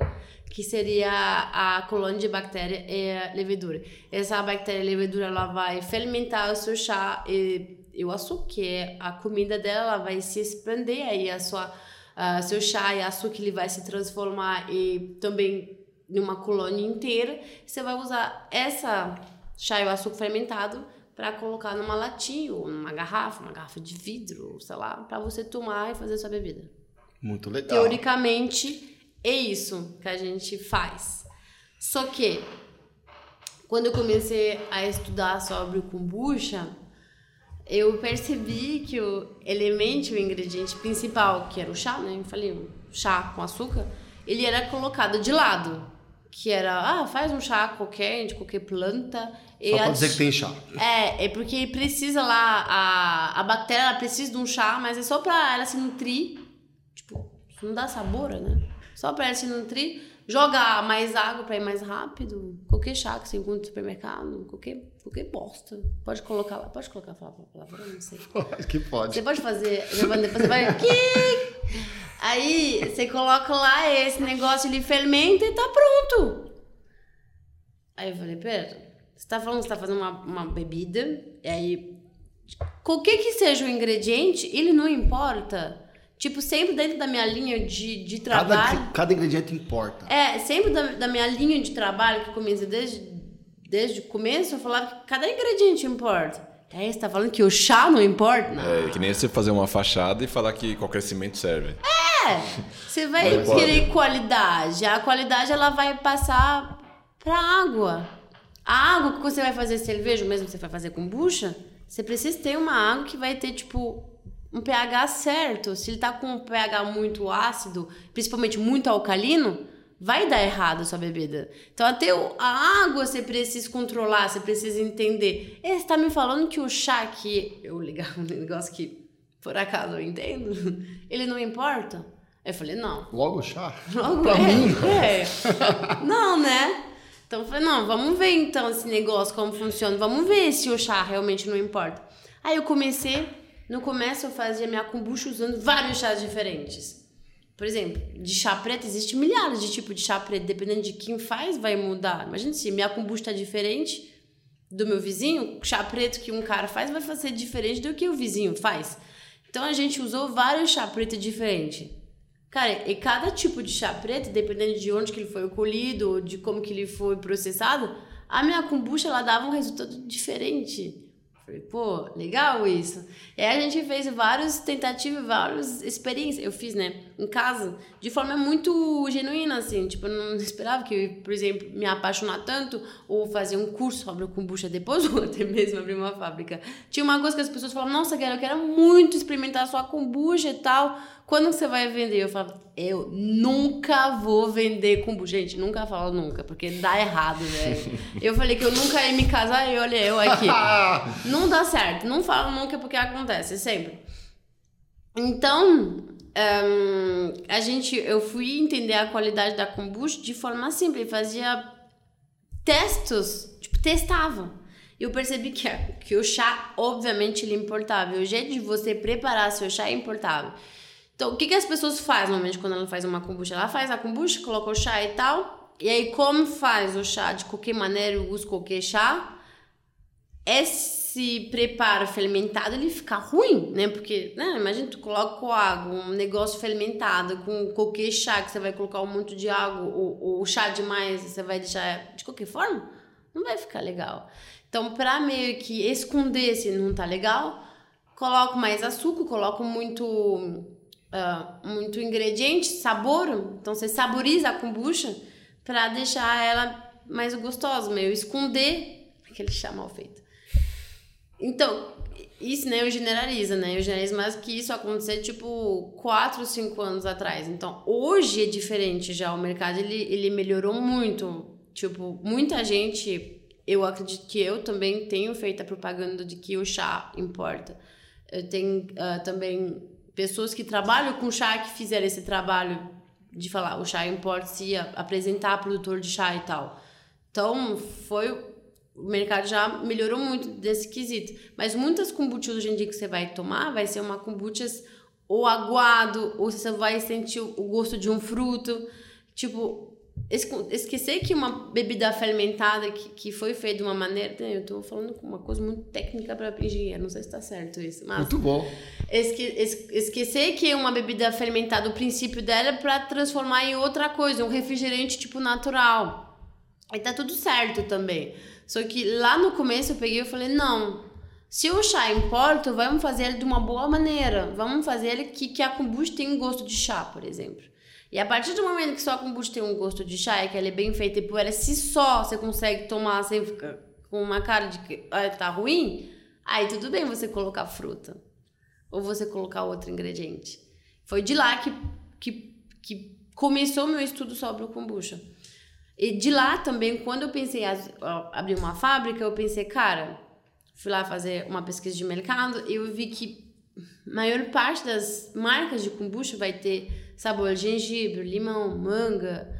que seria a colônia de bactéria e levedura. Essa bactéria e levedura ela vai fermentar o seu chá e, e o açúcar, que é a comida dela, ela vai se expandir, aí a sua, a seu chá e açúcar ele vai se transformar e também numa colônia inteira. Você vai usar essa chá e o açúcar fermentado para colocar numa latinha ou numa garrafa, uma garrafa de vidro, sei lá, para você tomar e fazer sua bebida. Muito legal. Teoricamente, é isso que a gente faz. Só que quando eu comecei a estudar sobre o kombucha, eu percebi que o elemento, o ingrediente principal, que era o chá, né? Eu falei, o chá com açúcar, ele era colocado de lado que era, ah, faz um chá qualquer, de qualquer planta. Só pra dizer que tem chá. É, é porque precisa lá, a, a bactéria precisa de um chá, mas é só pra ela se nutrir. Tipo, não dá sabor, né? Só pra ela se nutrir. Joga mais água pra ir mais rápido. Qualquer chá que você encontra no supermercado, qualquer, qualquer bosta. Pode colocar lá, pode colocar palavra, não sei. Pode, que pode. Você pode fazer, depois você vai... Aí você coloca lá esse negócio, ele fermenta e tá pronto. Aí eu falei, pera, você tá falando que você tá fazendo uma, uma bebida, e aí qualquer que seja o ingrediente, ele não importa. Tipo, sempre dentro da minha linha de, de trabalho. Cada, cada ingrediente importa. É, sempre da, da minha linha de trabalho, que começa desde, desde o começo, eu falava que cada ingrediente importa. É, você tá falando que o chá não importa? Não. É, que nem você fazer uma fachada e falar que qualquer cimento serve. É, você vai querer qualidade. A qualidade ela vai passar pra água. A água que você vai fazer cerveja, mesmo que você vai fazer kombucha, você precisa ter uma água que vai ter, tipo, um pH certo. Se ele tá com um pH muito ácido, principalmente muito alcalino, vai dar errado a sua bebida. Então, até a água você precisa controlar, você precisa entender. E você tá me falando que o chá que eu ligar um negócio que por acaso eu entendo, ele não importa? Eu falei, não. Logo o chá? Logo pra é, mim? É. Não, né? Então eu falei, não, vamos ver então esse negócio, como funciona. Vamos ver se o chá realmente não importa. Aí eu comecei, no começo eu fazia minha kombucha usando vários chás diferentes. Por exemplo, de chá preto, existe milhares de tipos de chá preto. Dependendo de quem faz, vai mudar. Imagina se minha kombucha está diferente do meu vizinho, o chá preto que um cara faz vai fazer diferente do que o vizinho faz. Então a gente usou vários chá preto diferentes. Cara, e cada tipo de chá preto, dependendo de onde que ele foi colhido, de como que ele foi processado, a minha kombucha ela dava um resultado diferente. Falei, pô, legal isso. E aí a gente fez várias tentativas, várias experiências. Eu fiz, né, em casa, de forma muito genuína, assim. Tipo, eu não esperava que por exemplo, me apaixonar tanto ou fazer um curso sobre kombucha depois ou até mesmo abrir uma fábrica. Tinha uma coisa que as pessoas falavam, nossa, Guilherme, eu quero muito experimentar sua kombucha e tal. Quando você vai vender? Eu falo, eu nunca vou vender kombucha. Gente, nunca falo nunca, porque dá errado, velho. eu falei que eu nunca ia me casar e olha eu aqui. não dá certo. Não falo nunca porque acontece, sempre. Então, um, a gente, eu fui entender a qualidade da kombucha de forma simples. Fazia testes, tipo, testava. Eu percebi que, que o chá, obviamente, ele é importável. O jeito de você preparar seu chá é importável. Então, o que, que as pessoas fazem normalmente quando ela faz uma kombucha? Ela faz a kombucha, coloca o chá e tal. E aí, como faz o chá de qualquer maneira, uso qualquer chá, esse preparo fermentado ele fica ruim, né? Porque, né? Imagina tu coloca água, um negócio fermentado com qualquer chá que você vai colocar um monte de água ou, ou chá demais, você vai deixar de qualquer forma, não vai ficar legal. Então, para meio que esconder se não tá legal, coloco mais açúcar, coloco muito uh, muito ingrediente, sabor. Então você saboriza a kombucha para deixar ela mais gostosa, meio esconder aquele chá mal feito. Então, isso, né, eu generalizo, né? Eu generalizo mais que isso acontecer, tipo, 4, 5 anos atrás. Então, hoje é diferente já. O mercado, ele, ele melhorou muito. Tipo, muita gente... Eu acredito que eu também tenho feito a propaganda de que o chá importa. Eu tenho uh, também pessoas que trabalham com chá que fizeram esse trabalho de falar, o chá import se apresentar produtor de chá e tal. Então, foi o mercado já melhorou muito desse quesito. Mas muitas kombuchas hoje em dia que você vai tomar vai ser uma kombucha ou aguado, ou você vai sentir o gosto de um fruto. Tipo, esquecer que uma bebida fermentada que, que foi feita de uma maneira. Né, eu estou falando com uma coisa muito técnica para engenheiro, não sei se está certo isso. Mas muito bom. Esque, esquecer que uma bebida fermentada, o princípio dela é para transformar em outra coisa, um refrigerante tipo natural. E tá tudo certo também. Só que lá no começo eu peguei e falei, não, se o chá importa, vamos fazer ele de uma boa maneira. Vamos fazer ele que, que a kombucha um gosto de chá, por exemplo. E a partir do momento que só a kombucha tem um gosto de chá, é que ela é bem feita e por ela se só você consegue tomar sem ficar com uma cara de que ah, tá ruim, aí tudo bem você colocar fruta. Ou você colocar outro ingrediente. Foi de lá que, que, que começou meu estudo sobre o kombucha. E de lá também, quando eu pensei em abrir uma fábrica, eu pensei, cara, fui lá fazer uma pesquisa de mercado e eu vi que maior parte das marcas de kombucha vai ter sabor gengibre, limão, manga,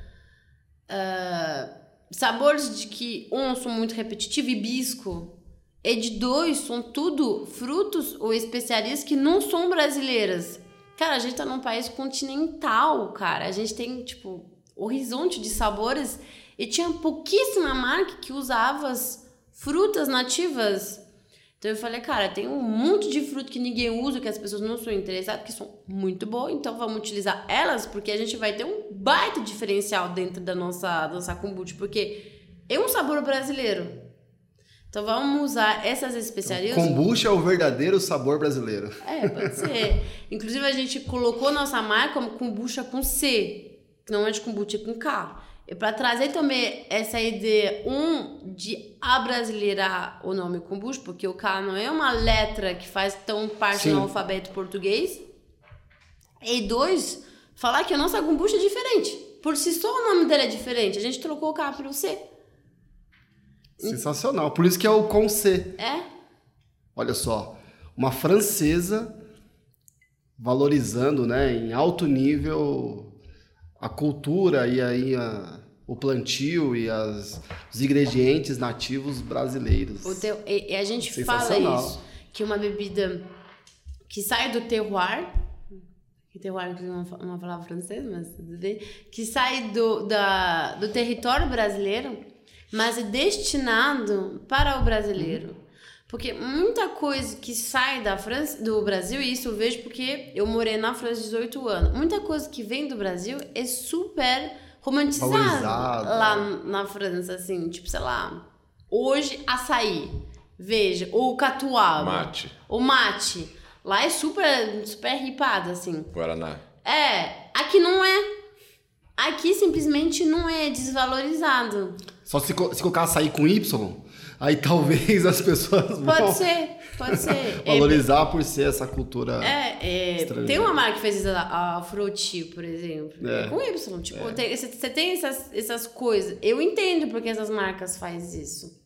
uh, sabores de que um são muito repetitivos, hibisco, e de dois são tudo frutos ou especiarias que não são brasileiras. Cara, a gente tá num país continental, cara. A gente tem, tipo, horizonte de sabores e tinha pouquíssima marca que usava as frutas nativas. Então eu falei, cara, tem um monte de fruta que ninguém usa, que as pessoas não são interessadas, que são muito boas, então vamos utilizar elas, porque a gente vai ter um baita diferencial dentro da nossa, da nossa kombucha, porque é um sabor brasileiro. Então vamos usar essas especiarias. Kombucha é o verdadeiro sabor brasileiro. É, pode ser. Inclusive a gente colocou nossa marca como kombucha com C, não é de kombucha com K. E para trazer também essa ideia, um, de abrasileirar o nome kombucha, porque o K não é uma letra que faz tão parte Sim. do alfabeto português. E dois, falar que a nossa kombucha é diferente. Por si só o nome dela é diferente. A gente trocou o K pelo C. Sensacional. Por isso que é o com C. É. Olha só, uma francesa valorizando, né, em alto nível a cultura e aí a, o plantio e as, os ingredientes nativos brasileiros. O teu, e, e a gente fala isso, que uma bebida que sai do terroir, que terroir é uma, uma palavra francesa, mas tudo bem, que sai do, da, do território brasileiro, mas é destinado para o brasileiro. Porque muita coisa que sai da França, do Brasil, e isso eu vejo porque eu morei na França 18 anos, muita coisa que vem do Brasil é super romantizada lá na França, assim, tipo, sei lá, hoje açaí, veja, ou catuaba. Mate. O mate. Lá é super, super ripado, assim. Guaraná. É, aqui não é. Aqui simplesmente não é desvalorizado. Só se, se colocar açaí com Y, aí talvez as pessoas vão pode ser, pode ser. valorizar é, por ser essa cultura. É, é tem uma marca que fez isso, a Frutti, por exemplo. É. com Y. Tipo, é. tem, você tem essas, essas coisas. Eu entendo porque essas marcas fazem isso.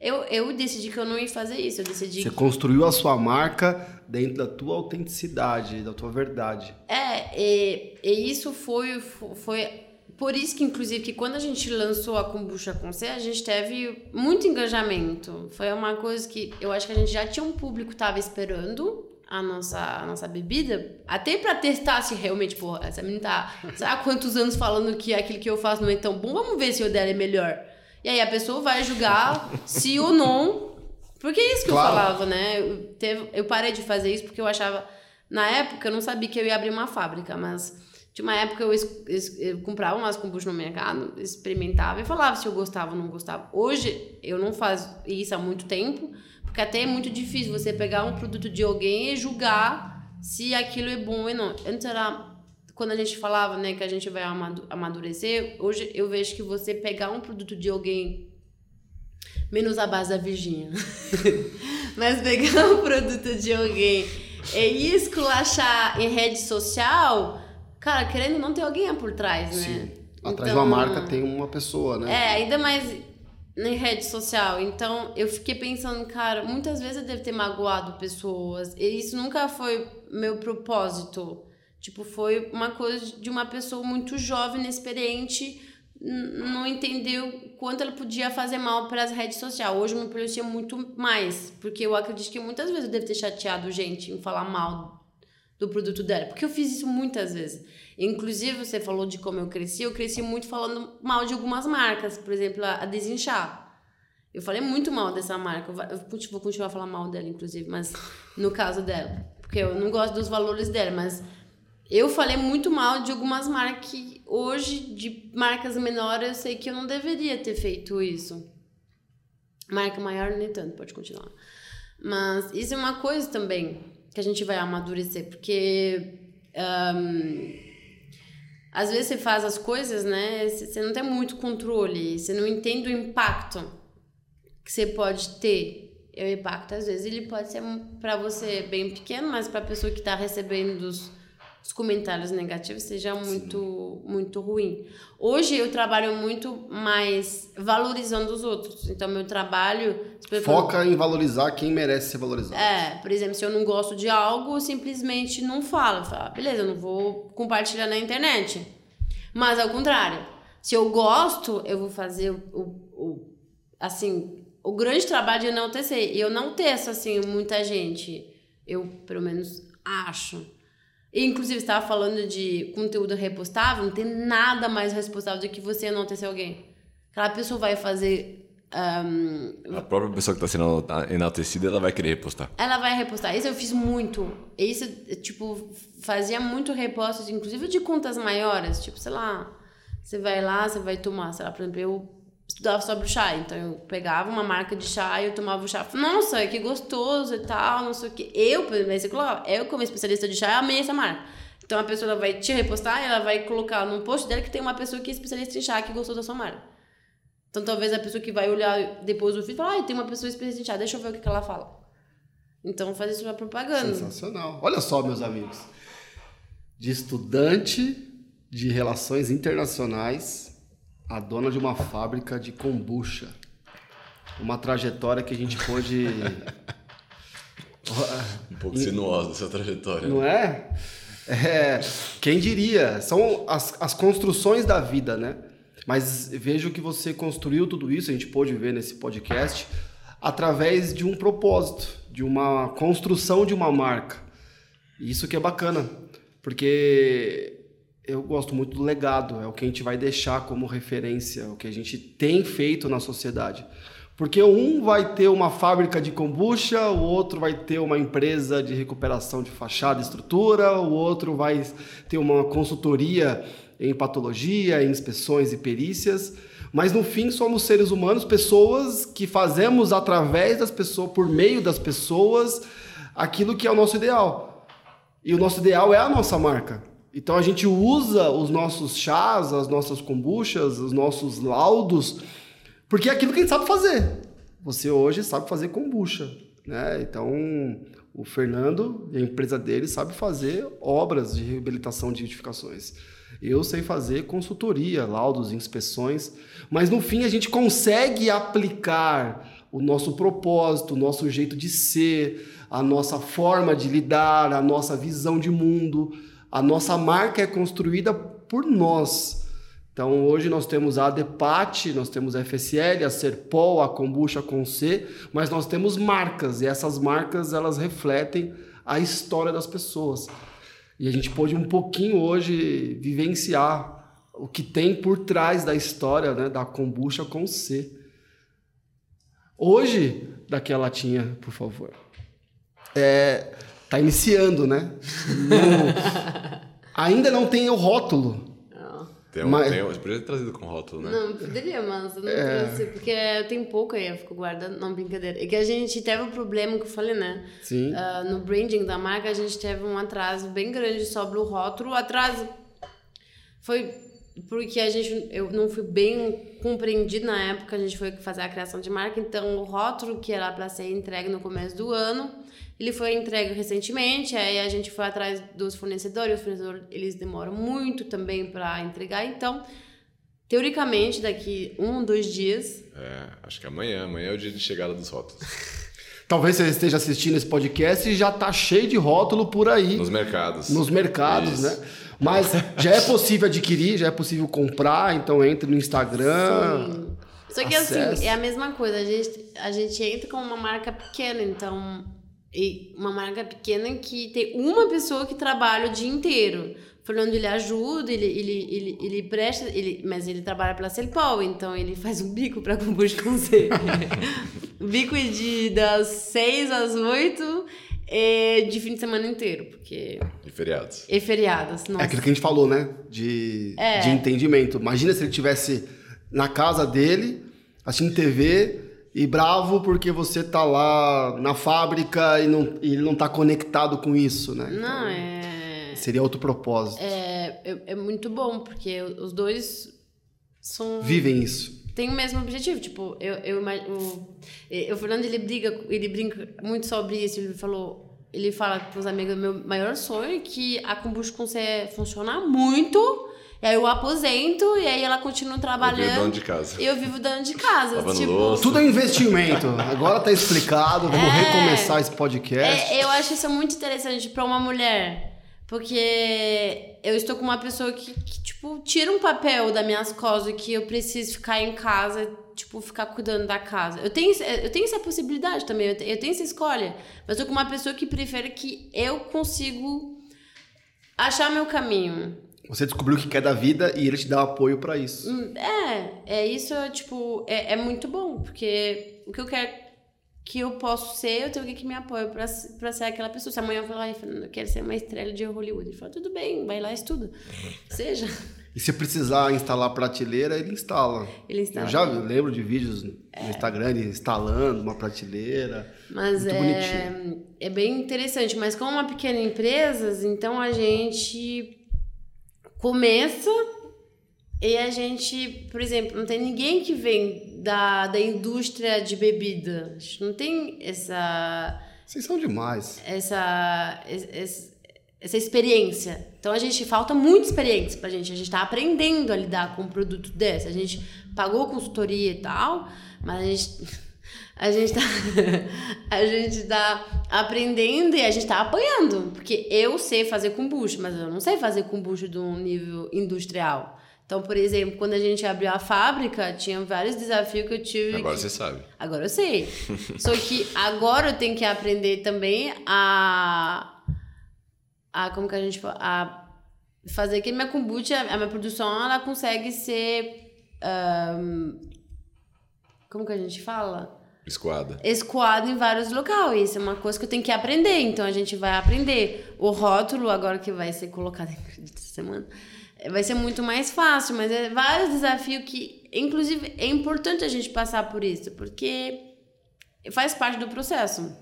Eu, eu decidi que eu não ia fazer isso. Eu decidi. Você que... construiu a sua marca dentro da tua autenticidade, da tua verdade. É, e, e isso foi, foi por isso que, inclusive, que quando a gente lançou a Kombucha com C, a gente teve muito engajamento. Foi uma coisa que eu acho que a gente já tinha um público que estava esperando a nossa, a nossa bebida, até para testar se realmente, pô, essa menina tá, lá quantos anos falando que aquilo que eu faço não é tão bom, vamos ver se o dela é melhor. E aí a pessoa vai julgar se ou não, porque é isso que claro. eu falava, né? Eu, teve, eu parei de fazer isso porque eu achava, na época, eu não sabia que eu ia abrir uma fábrica, mas tinha uma época eu, eu comprava umas kombucha no mercado, experimentava e falava se eu gostava ou não gostava. Hoje eu não faço isso há muito tempo, porque até é muito difícil você pegar um produto de alguém e julgar se aquilo é bom ou não. Antes era quando a gente falava, né, que a gente vai amadurecer, hoje eu vejo que você pegar um produto de alguém menos a base da Virgínia. Mas pegar um produto de alguém e esculachar em rede social, Cara, querendo não ter alguém por trás, né? Sim. Atrás então, de uma marca tem uma pessoa, né? É, ainda mais na rede social. Então, eu fiquei pensando, cara, muitas vezes eu devo ter magoado pessoas. E isso nunca foi meu propósito Tipo, foi uma coisa de uma pessoa muito jovem, inexperiente, não entendeu quanto ela podia fazer mal para as redes sociais. Hoje me policia muito mais, porque eu acredito que muitas vezes eu devo ter chateado gente em falar mal do produto dela, porque eu fiz isso muitas vezes. Inclusive, você falou de como eu cresci, eu cresci muito falando mal de algumas marcas, por exemplo, a Desinchar. Eu falei muito mal dessa marca, eu vou continuar a falar mal dela, inclusive, mas no caso dela, porque eu não gosto dos valores dela, mas eu falei muito mal de algumas marcas que hoje, de marcas menores, eu sei que eu não deveria ter feito isso. Marca maior, nem tanto, pode continuar. Mas isso é uma coisa também que a gente vai amadurecer, porque um, às vezes você faz as coisas, né? Você não tem muito controle, você não entende o impacto que você pode ter. O impacto, às vezes, ele pode ser para você bem pequeno, mas para a pessoa que está recebendo os os comentários negativos seja muito muito ruim. Hoje eu trabalho muito mais valorizando os outros. Então meu trabalho foca em valorizar quem merece ser valorizado. É, por exemplo, se eu não gosto de algo, eu simplesmente não falo, falo, ah, beleza, eu não vou compartilhar na internet. Mas ao contrário, se eu gosto, eu vou fazer o, o, o assim, o grande trabalho de enaltecer. E eu não teço assim muita gente. Eu, pelo menos, acho Inclusive, estava falando de conteúdo repostável, não tem nada mais repostável do que você enaltecer alguém. Aquela pessoa vai fazer. Um, a própria pessoa que está sendo enaltecida, ela vai querer repostar. Ela vai repostar. Isso eu fiz muito. Isso, tipo, fazia muito repostos, inclusive de contas maiores. Tipo, sei lá, você vai lá, você vai tomar, sei lá, por exemplo, eu estudava sobre o chá. Então eu pegava uma marca de chá e eu tomava o chá. Nossa, que gostoso e tal, não sei o que. Eu, por exemplo, eu como especialista de chá, amei essa marca. Então a pessoa vai te repostar e ela vai colocar num post dela que tem uma pessoa que é especialista em chá que gostou da sua marca. Então talvez a pessoa que vai olhar depois o vídeo fala, ah, tem uma pessoa especialista em chá, deixa eu ver o que, que ela fala. Então faz isso pra propaganda. Sensacional. Olha só, meus amigos. De estudante de relações internacionais a dona de uma fábrica de kombucha. Uma trajetória que a gente pôde. um pouco sinuosa essa trajetória. Não é? é? Quem diria? São as, as construções da vida, né? Mas vejo que você construiu tudo isso, a gente pôde ver nesse podcast, através de um propósito, de uma construção de uma marca. Isso que é bacana, porque eu gosto muito do legado, é o que a gente vai deixar como referência, o que a gente tem feito na sociedade. Porque um vai ter uma fábrica de kombucha, o outro vai ter uma empresa de recuperação de fachada e estrutura, o outro vai ter uma consultoria em patologia, em inspeções e perícias. Mas no fim somos seres humanos, pessoas que fazemos através das pessoas, por meio das pessoas, aquilo que é o nosso ideal. E o nosso ideal é a nossa marca. Então a gente usa os nossos chás, as nossas kombuchas, os nossos laudos, porque é aquilo que a gente sabe fazer. Você hoje sabe fazer kombucha, né? Então o Fernando a empresa dele sabe fazer obras de reabilitação de edificações. Eu sei fazer consultoria, laudos, inspeções, mas no fim a gente consegue aplicar o nosso propósito, o nosso jeito de ser, a nossa forma de lidar, a nossa visão de mundo a nossa marca é construída por nós. Então hoje nós temos a Adepate, nós temos a FSL, a Serpol, a Kombucha com C, mas nós temos marcas e essas marcas elas refletem a história das pessoas. E a gente pôde um pouquinho hoje vivenciar o que tem por trás da história né, da Kombucha com C. Hoje, daquela latinha, por favor. É, Tá iniciando, né? No... Ainda não tem o rótulo. Tem um, mas... tem um, você ter trazido com rótulo, né? Não, poderia, mas eu não é... trouxe, porque eu tenho pouco aí, eu fico guardando, não, brincadeira. É que a gente teve um problema que eu falei, né? Sim. Uh, no branding da marca, a gente teve um atraso bem grande sobre o rótulo. O atraso foi porque a gente, eu não fui bem compreendido na época, a gente foi fazer a criação de marca, então o rótulo que era para ser entregue no começo do ano, ele foi entregue recentemente, aí a gente foi atrás dos fornecedores, os fornecedores eles demoram muito também para entregar, então teoricamente daqui um, dois dias. É, acho que amanhã, amanhã é o dia de chegada dos rótulos. Talvez você esteja assistindo esse podcast e já tá cheio de rótulo por aí. Nos mercados. Nos mercados, Isso. né? Mas já é possível adquirir, já é possível comprar, então entre no Instagram. Sim. Só que Acesse. assim, é a mesma coisa. A gente, a gente entra com uma marca pequena, então. E uma marca pequena que tem uma pessoa que trabalha o dia inteiro. Fernando ele ajuda, ele, ele, ele, ele presta, ele, mas ele trabalha pela Celpol, então ele faz um bico pra Kombucha com C. bico de das 6 às 8 e de fim de semana inteiro, porque. E feriados. E feriados. É Nossa. aquilo que a gente falou, né? De, É. de entendimento. Imagina se ele tivesse na casa dele, assistindo TV e bravo porque você tá lá na fábrica e, não, e ele não tá conectado com isso, né? Não, Então, é. Seria outro propósito. É, é, é muito bom, porque os dois são. Vivem isso. Tem o mesmo objetivo. Tipo, eu, eu, o, e- o Fernando ele briga, ele brinca muito sobre isso. Ele falou. Ele fala pros amigos, meu maior sonho é que a kombucha consegue funcionar muito. E aí eu aposento e aí ela continua Eu trabalhando. dono de casa. E eu vivo dando de casa. Lavando tipo, louça. Tudo é investimento. Agora tá explicado. Vamos É. recomeçar esse podcast. É, eu acho isso muito interessante pra uma mulher. Porque eu estou com uma pessoa que, que, tipo, tira um papel das minhas costas que eu preciso ficar em casa, tipo, ficar cuidando da casa. Eu tenho, eu tenho essa possibilidade também, eu te- eu tenho essa escolha. Mas eu tô com uma pessoa que prefere que eu consigo achar meu caminho. Você descobriu o que quer da vida e ele te dá apoio pra isso. Hum, É, é isso, é, tipo, é, é muito bom, porque o que eu quero que eu posso ser, eu tenho alguém que me apoia pra, pra ser aquela pessoa. Se amanhã eu falar, Fernando, eu quero ser uma estrela de Hollywood, ele fala, tudo bem, vai lá e estuda. Seja. E se precisar instalar prateleira, ele instala. Ele instala. Eu já lembro de vídeos no Instagram instalando uma prateleira. Mas Muito é, é bem interessante. Mas como uma pequena empresa, então a gente começa e a gente, por exemplo, não tem ninguém que vem da, da indústria de bebida. A gente não tem essa Vocês são demais. essa, es- essa experiência. Então a gente falta muita experiência pra gente. A gente tá aprendendo a lidar com um produto desse. A gente pagou consultoria e tal, mas a gente. A gente tá, a gente tá aprendendo e a gente tá apanhando. Porque eu sei fazer kombucha, mas eu não sei fazer kombucha de um nível industrial. Então, por exemplo, quando a gente abriu a fábrica, tinha vários desafios que eu tive. Agora que- você sabe. Agora eu sei. Só que agora eu tenho que aprender também a. a como que a gente fala? A fazer que minha kombucha, a minha produção, ela consegue ser. ahn, como que a gente fala? Esquadra. escoado em vários locais. Isso é uma coisa que eu tenho que aprender. Então a gente vai aprender. O rótulo, agora que vai ser colocado essa semana, eh, vai ser muito mais fácil. Mas é vários desafios que, inclusive, é importante a gente passar por isso, porque faz parte do processo.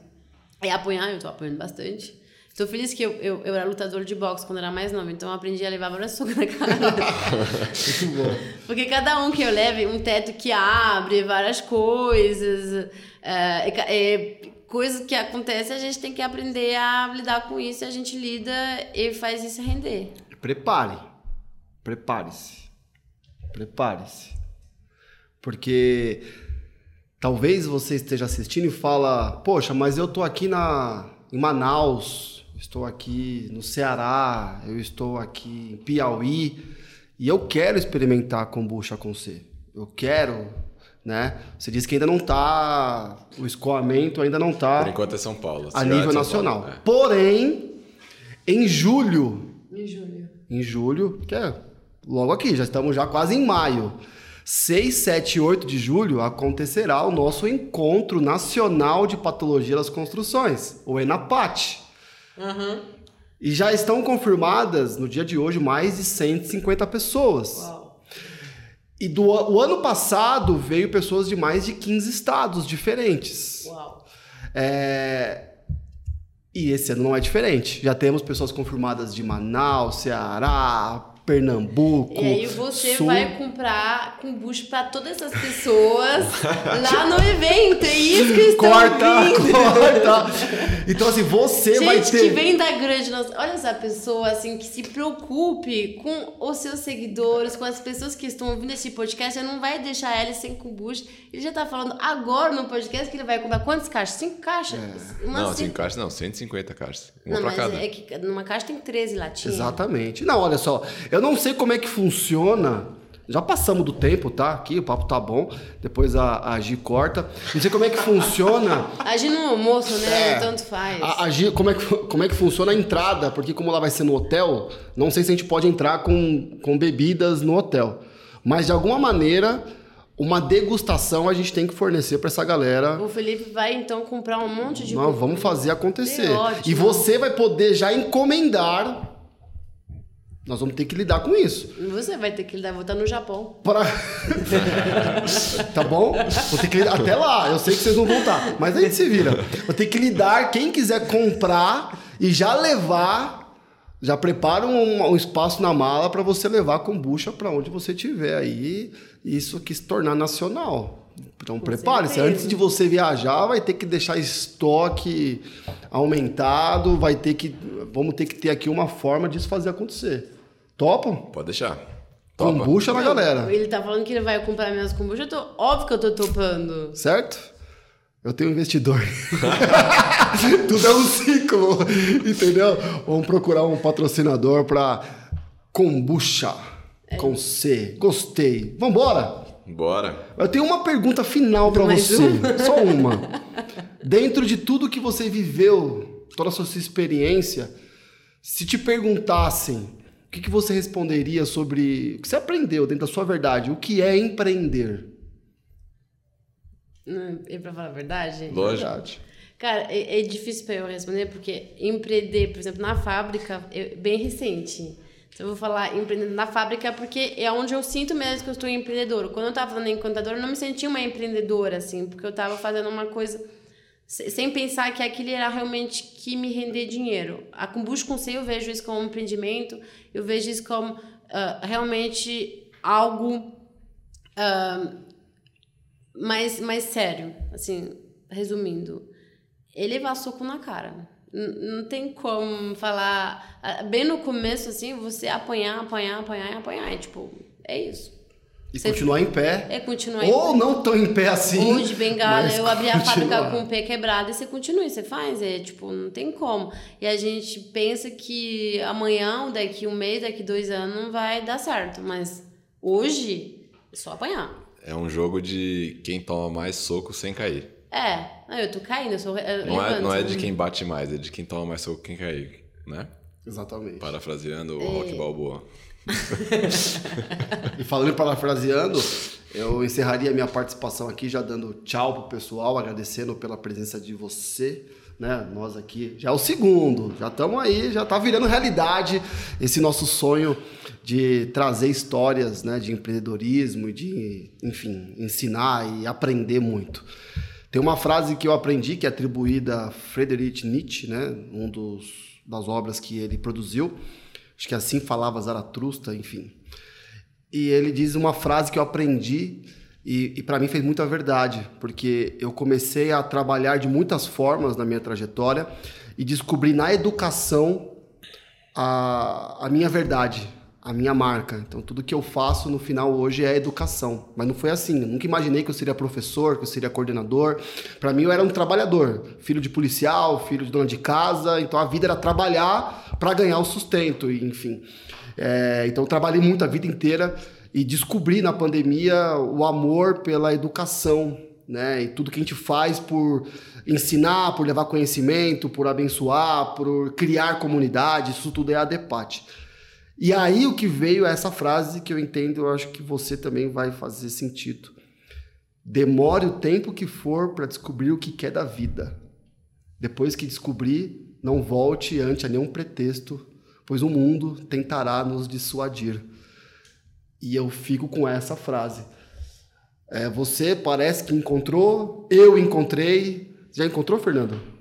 É apanhar, eu tô apanhando bastante. Tô feliz que eu, eu, eu era lutador de boxe quando era mais nova, então eu aprendi a levar várias socas na cara. Muito bom. Porque cada um que eu leve, um teto que abre, várias coisas, é, é, coisas que acontecem, a gente tem que aprender a lidar com isso, a gente lida e faz isso render. Prepare. Prepare-se. Prepare-se. Porque talvez você esteja assistindo e fala, poxa, mas eu tô aqui na, em Manaus, estou aqui no Ceará, eu estou aqui em Piauí e eu quero experimentar a kombucha com C. Eu quero, né? Você disse que ainda não tá, o escoamento ainda não tá Por enquanto é São Paulo. a de nível São nacional. Paulo, é. Porém, em julho, Em julho. em julho, que é logo aqui, já estamos já quase em maio. 6, 7 e 8 de julho acontecerá o nosso Encontro Nacional de Patologia das Construções, o ENAPAT. E já estão confirmadas, no dia de hoje, mais de 150 pessoas. Uau. E do o ano passado veio pessoas de mais de 15 estados diferentes. Uau. É, E esse ano não é diferente. Já temos pessoas confirmadas de Manaus, Ceará, Pernambuco. E aí você Sul. vai comprar kombucha pra todas essas pessoas lá no evento. É isso que estão Corta, ouvindo. corta. Então, assim, você vai Gente ter. que vem da grande nossa, olha essa pessoa assim que se preocupe com os seus seguidores, com as pessoas que estão ouvindo esse podcast, você não vai deixar ele sem kombucha. Ele já tá falando agora no podcast que ele vai comprar quantas caixas? Cinco caixas? Uma Não, cinco- 5 caixas não, 150 caixas. Uma Não, pra mas cada. é que numa caixa tem 13 latinhas. Exatamente. Não, olha só, eu não sei como é que funciona. Já passamos do tempo, tá? Aqui o papo tá bom. Depois a, a Gi corta. Não sei como é que funciona. Agir no almoço, né? É. Tanto faz. A, a Gi- como, é que, como é que funciona a entrada? Porque como ela vai ser no hotel, não sei se a gente pode entrar com, com bebidas no hotel. Mas de alguma maneira, uma degustação a gente tem que fornecer para essa galera. O Felipe vai então comprar um monte de kombucha. vamos fazer acontecer. Ótimo. E você vai poder já encomendar. Nós vamos ter que lidar com isso. Você vai ter que lidar, vou estar no Japão. Pra... tá bom? Vou ter que lidar até lá. Eu sei que vocês não vão estar, mas a gente se vira. Vou ter que lidar. Quem quiser comprar e já levar, já prepara um, um espaço na mala para você levar a kombucha para onde você estiver aí. Isso aqui se tornar nacional. Então prepare-se. Antes de você viajar, vai ter que deixar estoque aumentado. Vai ter que, vamos ter que ter aqui uma forma disso fazer acontecer. Topam? Pode deixar. Topa. Kombucha na galera. Ele tá falando que ele vai comprar minhas kombucha. Eu tô, óbvio que eu tô topando. Certo? Eu tenho um investidor. Tudo é um ciclo, entendeu? Vamos procurar um patrocinador para kombucha com C. Gostei. Vambora? Bora. Eu tenho uma pergunta final para você. Só uma. Dentro de tudo que você viveu, toda a sua experiência, se te perguntassem, que, que você responderia sobre o que você aprendeu dentro da sua verdade? O que é empreender? Não, E pra falar a verdade? Lógico. Verdade. Cara, é, é difícil pra eu responder, porque empreender, por exemplo, na fábrica, é bem recente. Então, eu vou falar empreender na fábrica porque é onde eu sinto mesmo que eu estou empreendedora. Quando eu tava falando em contadora, eu não me sentia uma empreendedora, assim, porque eu tava fazendo uma coisa sem pensar que aquilo era realmente que me render dinheiro. A Kombucha com C, eu vejo isso como um empreendimento, eu vejo isso como ah, realmente algo ah, mais, mais sério, assim, resumindo. Ele levar soco na cara. Não tem como falar. ah, Bem no começo, assim, você apanhar, apanhar, apanhar e apanhar. É tipo, é isso. E Você- continuar em pé. É continuar Ou não tão em pé assim. ou de bengala, eu abri a fábrica com o pé quebrado e você continua, e você faz, é tipo, não tem como. E a gente pensa que amanhã, ou daqui um mês, daqui dois anos, não vai dar certo, mas hoje é só apanhar. É um jogo de quem toma mais soco sem cair. É, não, eu tô caindo, eu sou. eu Não é, não é de quem bate mais, é de quem toma mais soco quem cair, né? Exatamente. Parafraseando o É. Rock Balboa. E falando e parafraseando, eu encerraria minha participação aqui já dando tchau pro pessoal, agradecendo pela presença de você, né? Nós aqui, já é o segundo, já estamos aí, já tá virando realidade esse nosso sonho de trazer histórias, né, de empreendedorismo e de, enfim, ensinar e aprender muito. Tem uma frase que eu aprendi que é atribuída a Friedrich Nietzsche, né, um dos das obras que ele produziu. Acho que assim falava Zaratrusta, enfim. E ele diz uma frase que eu aprendi e, e para mim fez muita verdade, porque eu comecei a trabalhar de muitas formas na minha trajetória e descobri na educação a, a minha verdade, a minha marca. Então tudo que eu faço no final hoje é educação. Mas não foi assim. Eu nunca imaginei que eu seria professor, que eu seria coordenador. Para mim eu era um trabalhador, filho de policial, filho de dona de casa. Então a vida era trabalhar para ganhar o sustento, enfim. É, então eu trabalhei muito a vida inteira e descobri na pandemia o amor pela educação, né? E tudo que a gente faz por ensinar, por levar conhecimento, por abençoar, por criar comunidade, isso tudo é a DEPAT. E aí o que veio é essa frase que eu entendo, eu acho que você também vai fazer sentido. Demore o tempo que for para descobrir o que quer da vida. Depois que descobrir, não volte ante a nenhum pretexto, pois o mundo tentará nos dissuadir. E eu fico com essa frase. É, você parece que encontrou, eu encontrei. Já encontrou, Fernando?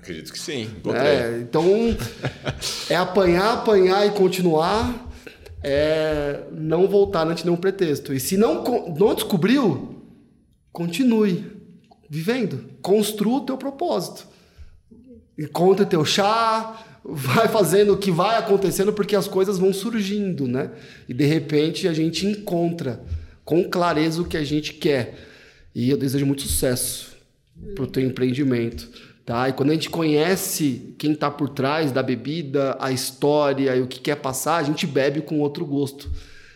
Acredito que sim. É, então é apanhar, apanhar e continuar. é não voltar ante nenhum pretexto. E se não, não descobriu, continue vivendo. Construa o teu propósito. Encontre teu chá, vai fazendo o que vai acontecendo porque as coisas vão surgindo, né? E de repente a gente encontra com clareza o que a gente quer. E eu desejo muito sucesso para o teu empreendimento. Tá? E quando a gente conhece quem está por trás da bebida, a história e o que quer passar, a gente bebe com outro gosto,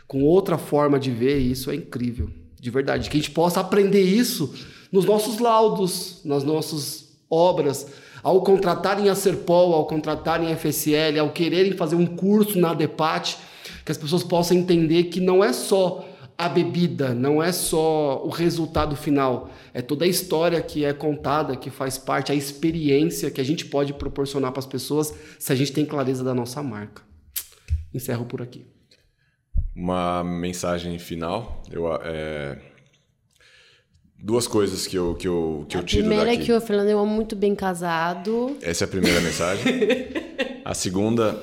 com outra forma de ver, e isso é incrível, de verdade. Que a gente possa aprender isso nos nossos laudos, nas nossas obras, ao contratarem a Serpol, ao contratarem a FSL, ao quererem fazer um curso na DEPAT, que as pessoas possam entender que não é só a bebida, não é só o resultado final, é toda a história que é contada, que faz parte, a experiência que a gente pode proporcionar para as pessoas se a gente tem clareza da nossa marca. Encerro por aqui. Uma mensagem final. Eu, é... Duas coisas que eu, que eu, que eu tiro daqui. A primeira é que o Fernando é muito bem casado. Essa é a primeira mensagem. a segunda,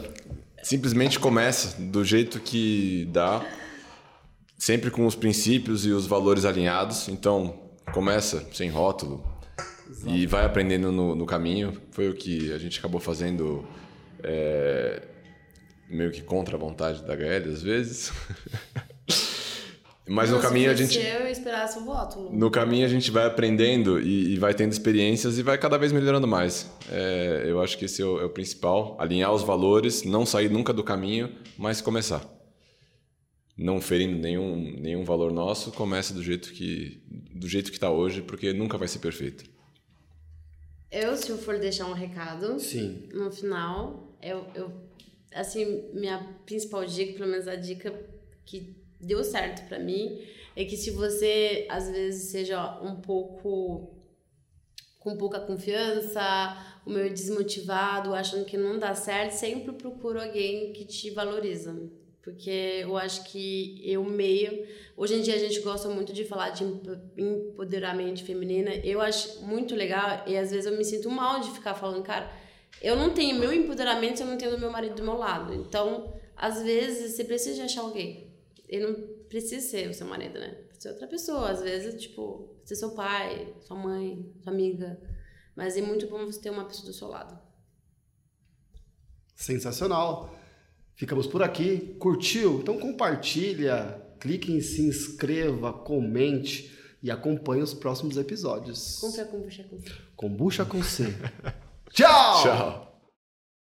simplesmente começa do jeito que dá sempre com os princípios e os valores alinhados. Então, começa sem rótulo Exato. e vai aprendendo no, no, caminho. Foi o que a gente acabou fazendo é, meio que contra a vontade da HL às vezes. Mas no caminho a gente. eu esperasse o rótulo. No caminho a gente vai aprendendo e, e, vai tendo experiências e vai cada vez melhorando mais. É, eu acho que esse é o, é o principal: alinhar os valores, não sair nunca do caminho, mas começar não ferindo nenhum, nenhum valor nosso, começa do jeito que do jeito que está hoje, porque nunca vai ser perfeito. Eu, se eu for deixar um recado, Sim. no final, eu, eu assim, minha principal dica, pelo menos a dica que deu certo para mim, é que se você às vezes seja um pouco com pouca confiança, o meio desmotivado, achando que não dá certo, sempre procura alguém que te valoriza porque eu acho que eu meio. Hoje em dia a gente gosta muito de falar de empoderamento feminino. Eu acho muito legal e às vezes eu me sinto mal de ficar falando, cara, eu não tenho meu empoderamento se eu não tenho meu marido do meu lado. Então, às vezes você precisa de achar alguém. Ele não precisa ser o seu marido, né? Ser outra pessoa. Às vezes, tipo, ser seu pai, sua mãe, sua amiga. Mas é muito bom você ter uma pessoa do seu lado. Sensacional. Ficamos por aqui. Curtiu? Então compartilha, clique em se inscreva, comente e acompanhe os próximos episódios. Compre a kombucha com C. Kombucha com C. Tchau! Tchau!